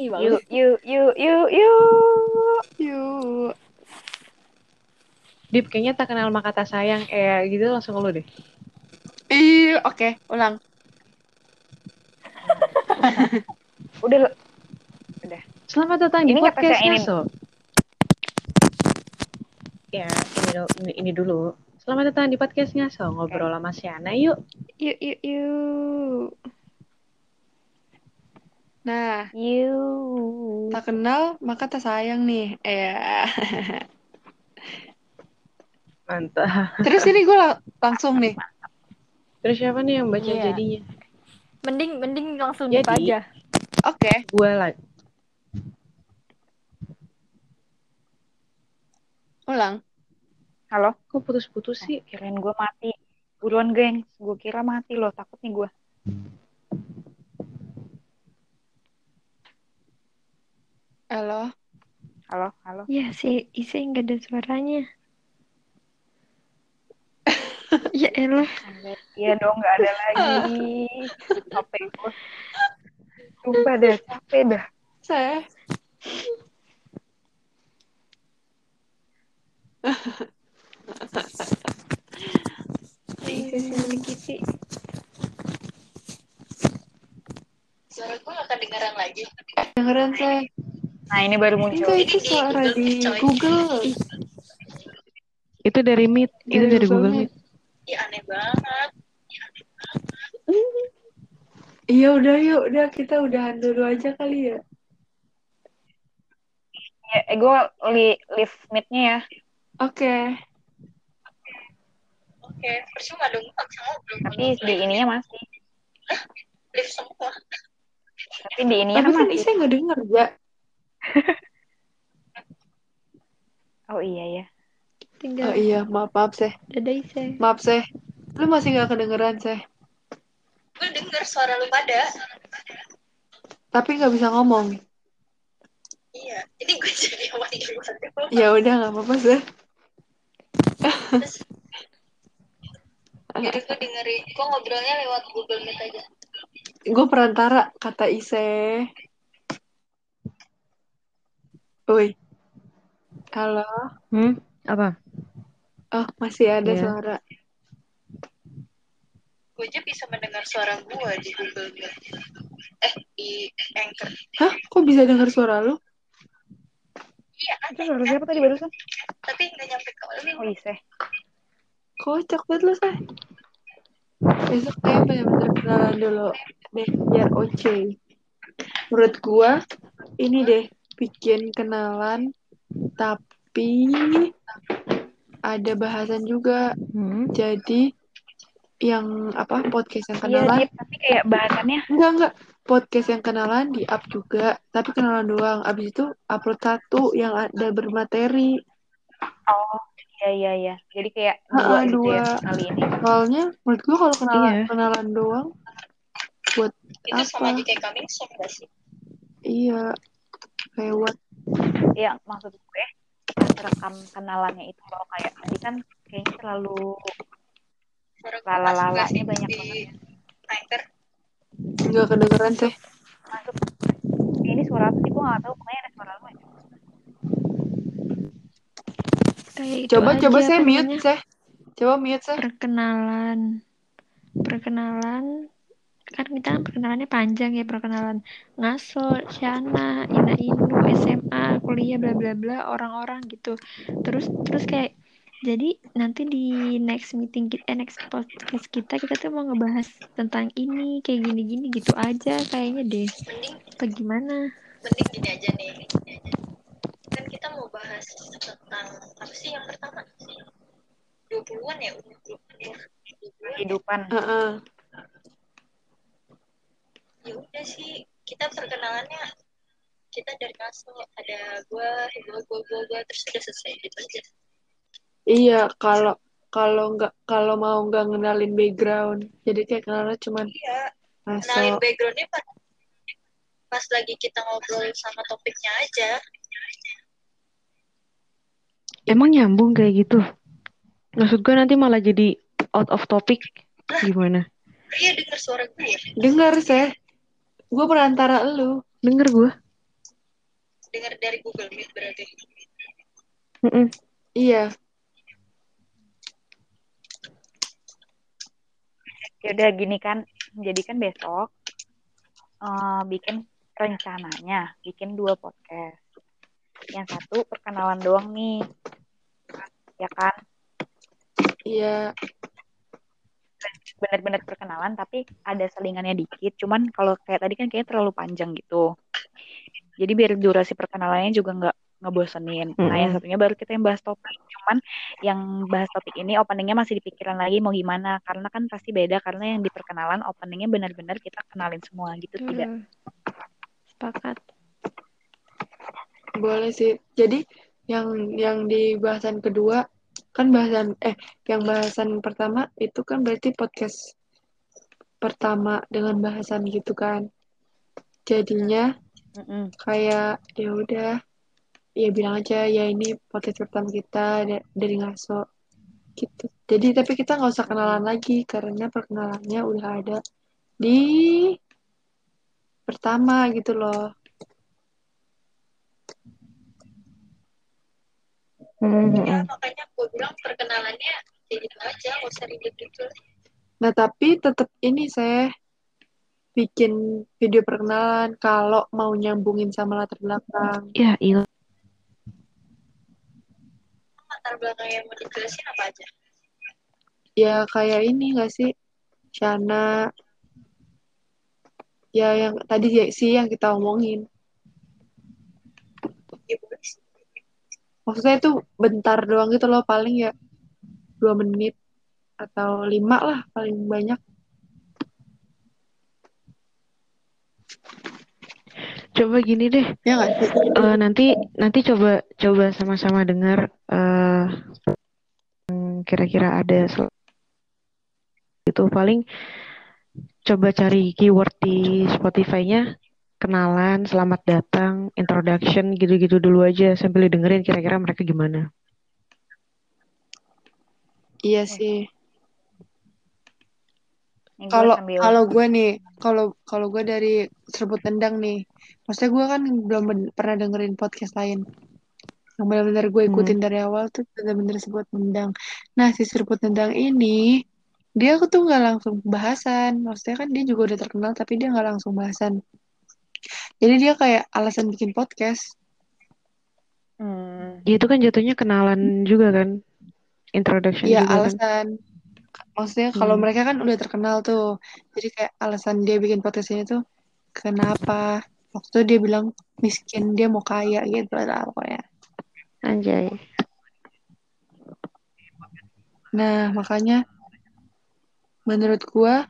Yuk, yuk, yuk, yuk, yuk. Yuk. Dip, kayaknya tak kenal maka kata sayang kayak gitu langsung lu deh. Ih, oke, ulang. Udah, Selamat datang di Ini ngetes podcast ngaso. Ya, ini, dulu- ini, ini dulu. Selamat datang di podcast ngaso ngobrol sama Shana yuk. Yuk yuk yuk. Nah, yuk. tak kenal maka tak sayang nih. Eh. Mantap. Terus ini gue langsung nih. Terus siapa nih yang baca Iya. jadinya? Mending mending langsung Jadi- aja. Oke. Gue like. Ulang. Halo, Kok putus-putus sih? kirain gue mati. Buruan, geng. Gue kira mati loh, takut nih gue. Halo. Halo, halo. Ya si Ise nggak ada suaranya. Ya elah. Iya dong, nggak ada lagi. Capek gue. Sumpah deh, capek dah. Saya. Ise si milik Ise. Suara gue gak kedengeran lagi. Dengeran saya. Nah, ini baru muncul. Enggak, itu suara di Google. Itu dari Meet. Itu Dari dari Google Ih, aneh banget. Iya udah yuk, udah kita udahan dulu aja kali ya. Ya, eh, gue li live meet-nya ya. Oke. Oke, percuma dong. Tapi di ininya masih. Lift semua. Tapi di ininya Tapi kan masih. Isa nggak denger ya. Oh iya ya. Oh Tinggal iya, maaf maaf seh. dadah Ise. Maaf seh. Lu masih nggak kedengeran seh. Gue denger suara lu pada. Tapi nggak bisa ngomong. Iya. Jadi gue jadi doang. Ya udah nggak apa-apa seh. Terus, Jadi gue dengerin. Gue ngobrolnya lewat Google Meet aja. Gue perantara kata Ise. Woi. Halo. Hmm? Apa? Oh, masih ada Iya. suara. Gue aja bisa mendengar suara gue di Google Meet. Eh, di Anchor. Hah? Kok bisa denger suara lu? Iya, Itu aneh suara siapa tadi barusan? Tapi nggak nyampe ke lu. Oh iya. Kocak banget lu, Seh. Besok kayak bener-bener kenalan dulu deh, biar oce. Menurut gua, ini deh, bikin kenalan, tapi ada bahasan juga. Hmm? Jadi, yang apa, podcast yang Iya, kenalan, Dip, tapi kayak bahasannya enggak, enggak. Podcast yang kenalan di-up juga, tapi kenalan doang. Abis itu upload satu yang ada bermateri. oh iya iya iya. Jadi kayak dua gitu ya kali ini. Soalnya, menurut gua kalau kenalan, Iya. kenalan doang, buat Itu sama Apa? aja kayak coming soon gak sih? Iya. kayak what Iya, maksud gue rekam kenalannya itu loh kayak tadi kan kayaknya terlalu lala-lalanya sih banyak di banget. Anchor? nggak kedengeran teh Masuk. Ini suara apa sih? Gue gak tahu. Pokoknya ada suara lu aja. Kayak itu coba coba saya mute saya coba mute saya Perkenalan. Perkenalan kan kita kan perkenalannya panjang ya perkenalan ngaso, Shana, Ina Inu, SMA, kuliah bla bla bla orang-orang gitu. Terus terus kayak jadi nanti di next meeting kita, eh, next podcast kita kita tuh mau ngebahas tentang ini kayak gini-gini gitu aja kayaknya deh. Mending Apa gimana? mending gini aja nih. Kan kita mau bahas tentang apa sih yang pertama? 20-an ya? umur 20-an ya? 20-an ya? Ya udah sih kita perkenalannya. Kita dari kaso ada gua gua gua gua, gua terus udah selesai gitu aja. Iya kalau kalau nggak kalau mau nggak ngenalin background. Jadi kayak kenalnya cuman iya kenalin masuk backgroundnya pas pas lagi kita ngobrol sama topiknya aja. Emang nyambung kayak gitu? Maksud gue nanti malah jadi out of topic. Gimana? iya dengar suara gue dengar saya gue perantara lu Denger gue. dengar dari Google Meet berarti Mm-mm. iya Ya udah gini kan. Jadi kan besok eh, bikin rencananya bikin dua podcast. Yang satu perkenalan doang nih. Ya kan? iya Bener-bener perkenalan tapi ada selingannya dikit. Cuman kalau kayak tadi kan kayaknya terlalu panjang gitu. Jadi biar durasi perkenalannya juga nggak ngebosenin. Nah, yang satunya baru kita yang bahas topik. Cuman yang bahas topik ini openingnya masih dipikiran lagi mau gimana. Karena kan pasti beda. Karena yang di perkenalan openingnya benar-benar kita kenalin semua gitu tidak. Betul. Sepakat. boleh sih jadi yang yang di bahasan kedua kan bahasan eh yang bahasan pertama itu kan berarti podcast pertama dengan bahasan gitu kan. Jadinya Mm-mm. kayak ya udah ya bilang aja ya ini podcast pertama kita da- dari ngaso gitu. Jadi tapi kita nggak usah kenalan lagi karena perkenalannya udah ada di pertama gitu loh Ya makanya gue bilang perkenalannya kayak gitu aja nggak usah ribet gitu. Nah tapi tetap ini saya bikin video perkenalan kalau mau nyambungin sama latar belakang. Ya, iya. latar belakang yang mau dijelasin apa aja? Ya kayak ini gak sih? Shana. Ya yang tadi ya- sih yang kita omongin ya boleh sih maksudnya itu bentar doang gitu loh paling ya dua menit atau lima lah paling banyak. Coba gini deh. ya sih? Eh, nanti nanti coba coba sama-sama dengar eh hmm, kira-kira ada itu paling coba cari keyword di Spotify-nya kenalan, selamat datang, introduction gitu-gitu dulu aja sambil dengerin kira-kira mereka gimana. iya sih. Kalau kalau gue nih kalau kalau gue dari serbut tendang nih maksudnya gue kan belum ben- pernah dengerin podcast lain. Yang benar-benar gue ikutin Hmm. dari awal tuh benar-benar serbut tendang. Nah si serbut tendang ini dia tuh nggak langsung bahasan. Maksudnya kan dia juga udah terkenal tapi dia nggak langsung bahasan jadi dia kayak alasan bikin podcast Hmm. Ya itu kan jatuhnya kenalan juga kan, introduction Iya juga kan. alasan maksudnya kalau Hmm. mereka kan udah terkenal tuh jadi kayak alasan dia bikin podcast ini tuh kenapa waktu itu dia bilang miskin dia mau kaya gitu lah pokoknya Anjay. nah makanya menurut gua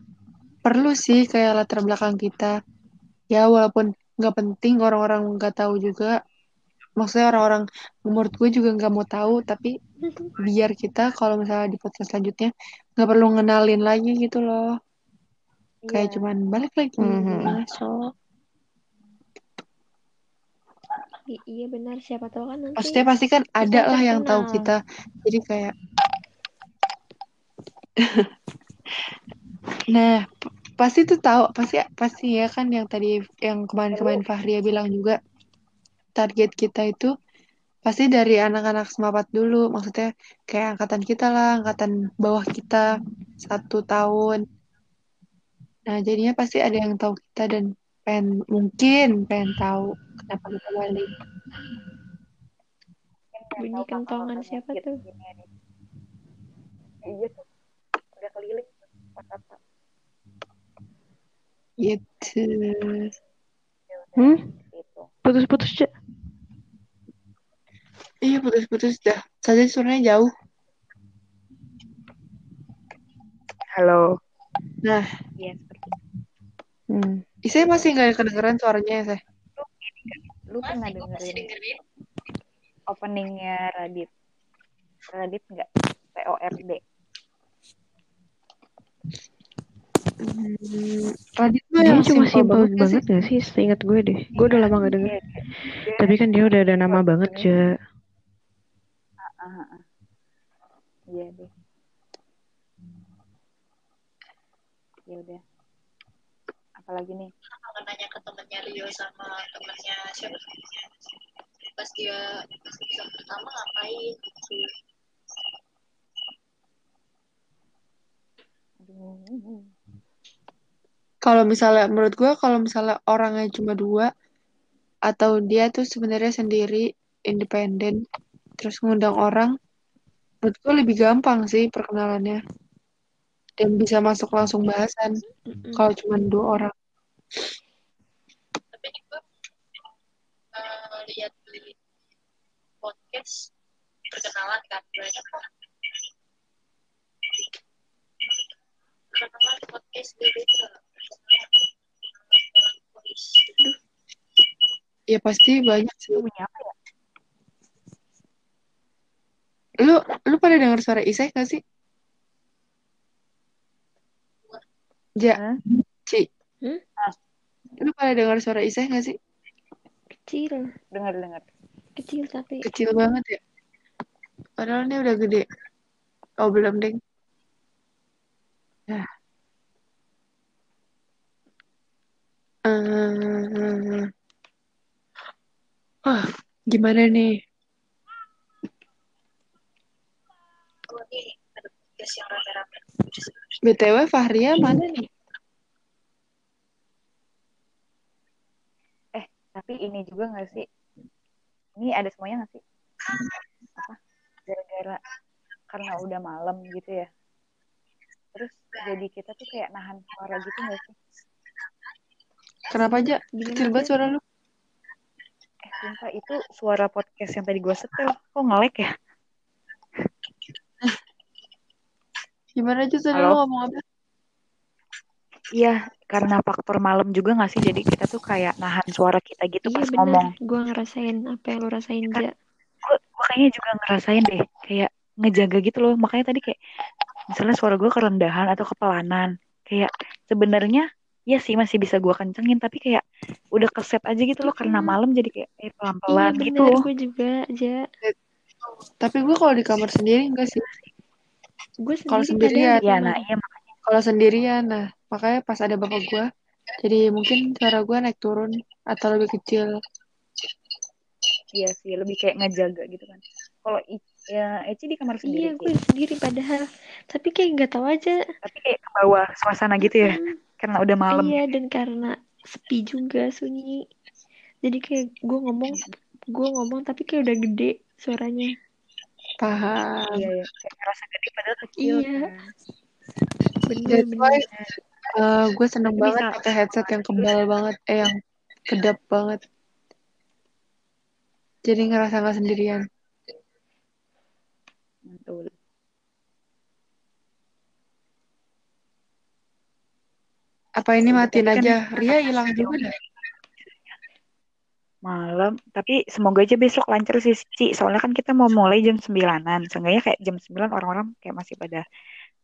perlu sih kayak latar belakang kita ya walaupun nggak penting orang-orang nggak tahu juga maksudnya orang-orang menurut gue juga nggak mau tahu tapi biar kita kalau misalnya di podcast selanjutnya nggak perlu ngenalin lagi gitu loh kayak Iya. cuman balik lagi Mhm. ngaso I- iya benar siapa tahu kan nanti Maksudnya pasti kan ada lah yang tahu kita. Jadi kayak Nah, pasti tuh tahu, pasti pasti ya kan yang tadi yang kemarin-kemarin Fahria bilang juga target kita itu pasti dari anak-anak semapat dulu. Maksudnya kayak angkatan kita lah, angkatan bawah kita satu tahun. Nah, jadinya pasti ada yang tahu kita dan pengen mungkin pengen tahu kenapa kita balik. bunyi kentongan siapa tuh Iya tuh. Udah keliling. Gitu. Hmm? Gitu. Putus-putus, Cek. Iya putus-putus dah. Saja suaranya jauh. Halo. Nah, Iya seperti itu. Hmm. Isai masih nggak kedengeran suaranya ya, Seh? Lu pernah dengerin openingnya Radit? Radit nggak? PORD. Hmm, Radit Dia yang cuma simpel banget banget, gak sih? gak sih? Seingat gue deh. Gue udah lama gak denger. Tapi kan dia udah ada nama banget, ini. Ja. Ah, ah, ah. Iya deh. Ya udah. Apalagi nih? Akan nanya ke temennya Rio sama temennya siapa? Pas dia pas episode pertama ngapain? gitu. Aduh. Kalau misalnya menurut gua kalau misalnya orangnya cuma dua atau dia tuh sebenarnya sendiri independen terus ngundang orang menurut gua lebih gampang sih perkenalannya dan bisa masuk langsung bahasan kalau cuma dua orang. Tapi juga eh, lihat di podcast perkenalan kan banyak. Perkenalan podcast di desa. Ya pasti banyak sih. Itu bunyi apa ya? Lu lu pada dengar suara Isai gak sih? Ja, Hah? Ci. Hmm? Lu pada dengar suara Isai gak sih? kecil Dengar dengar. kecil tapi Kecil banget ya. Padahal ini udah gede. Oh belum deng. Nah. Eh, Wah, gimana nih? BTW Fahria mana nih? Eh, tapi ini juga nggak sih? Ini ada semuanya nggak sih? Apa? Gara-gara karena udah malam gitu ya. Terus jadi kita tuh kayak nahan suara gitu nggak sih? Kenapa aja? Kecil banget suara lu. Eh, sumpah itu suara podcast yang tadi gue setel. Kok ngelek ya? Gimana aja tadi lu ngomong apa? Iya, karena faktor malam juga nggak sih? Jadi kita tuh kayak nahan suara kita gitu iya pas bener ngomong. gue ngerasain apa yang lo rasain Ja Gue kayaknya juga ngerasain deh, kayak ngejaga gitu loh. Makanya tadi kayak misalnya suara gue kerendahan atau kepelanan. Kayak sebenarnya ya sih masih bisa gue kencengin, tapi kayak udah keset aja gitu loh karena malam jadi kayak eh, iya pelan-pelan gitu. bener gue juga Ja Tapi gue kalau di kamar sendiri enggak sih. gue Kalau sendiri sendirian, padahal di Iya, kamar nah iya makanya kalau sendirian, nah makanya pas ada bapak gue, jadi mungkin suara gue naik turun atau lebih kecil. iya sih lebih kayak ngejaga gitu kan. Kalau ya Eci di kamar iya sendiri gue sih, sendiri padahal tapi kayak nggak tahu aja tapi kayak ke bawah suasana gitu ya, Mm-mm. Karena udah malam. iya dan karena sepi juga sunyi jadi kayak gue ngomong gue ngomong tapi kayak udah gede suaranya Paham. Iya, ya. kayak ngerasa gede padahal kecil iya kan. bener bener eh, gue seneng Tapi banget pakai headset yang kebal banget, eh yang kedap banget. Jadi ngerasa nggak sendirian. betul. Apa ini Ya matiin kan aja? kita Ria hilang juga dah. malam, tapi semoga aja besok lancar sih, Ci. Soalnya kan kita mau mulai jam 9-an. Seenggaknya kayak jam 9 orang-orang kayak masih pada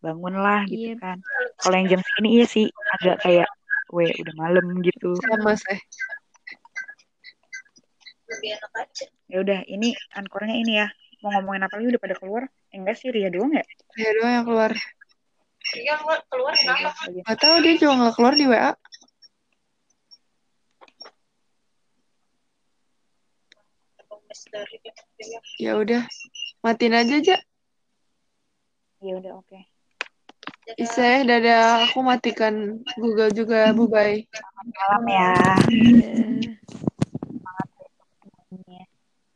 bangun lah gitu iya kan. Kalau yang jam segini iya sih agak kayak, weh udah malam gitu. Sama sih. lebih enak aja Ya udah, ini ankornya ini ya. Mau ngomongin apa lagi udah pada keluar? Eh, enggak sih, Ria doang ya? Ya doang yang keluar. Ria keluar keluar Ya kenapa udah, lagi. Gak tahu dia juga nggak keluar di WA. Ya udah, matiin aja aja. Ya udah, oke. Isa ya, dadah. Aku matikan Google juga. Bye bye. Malam ya. Iya.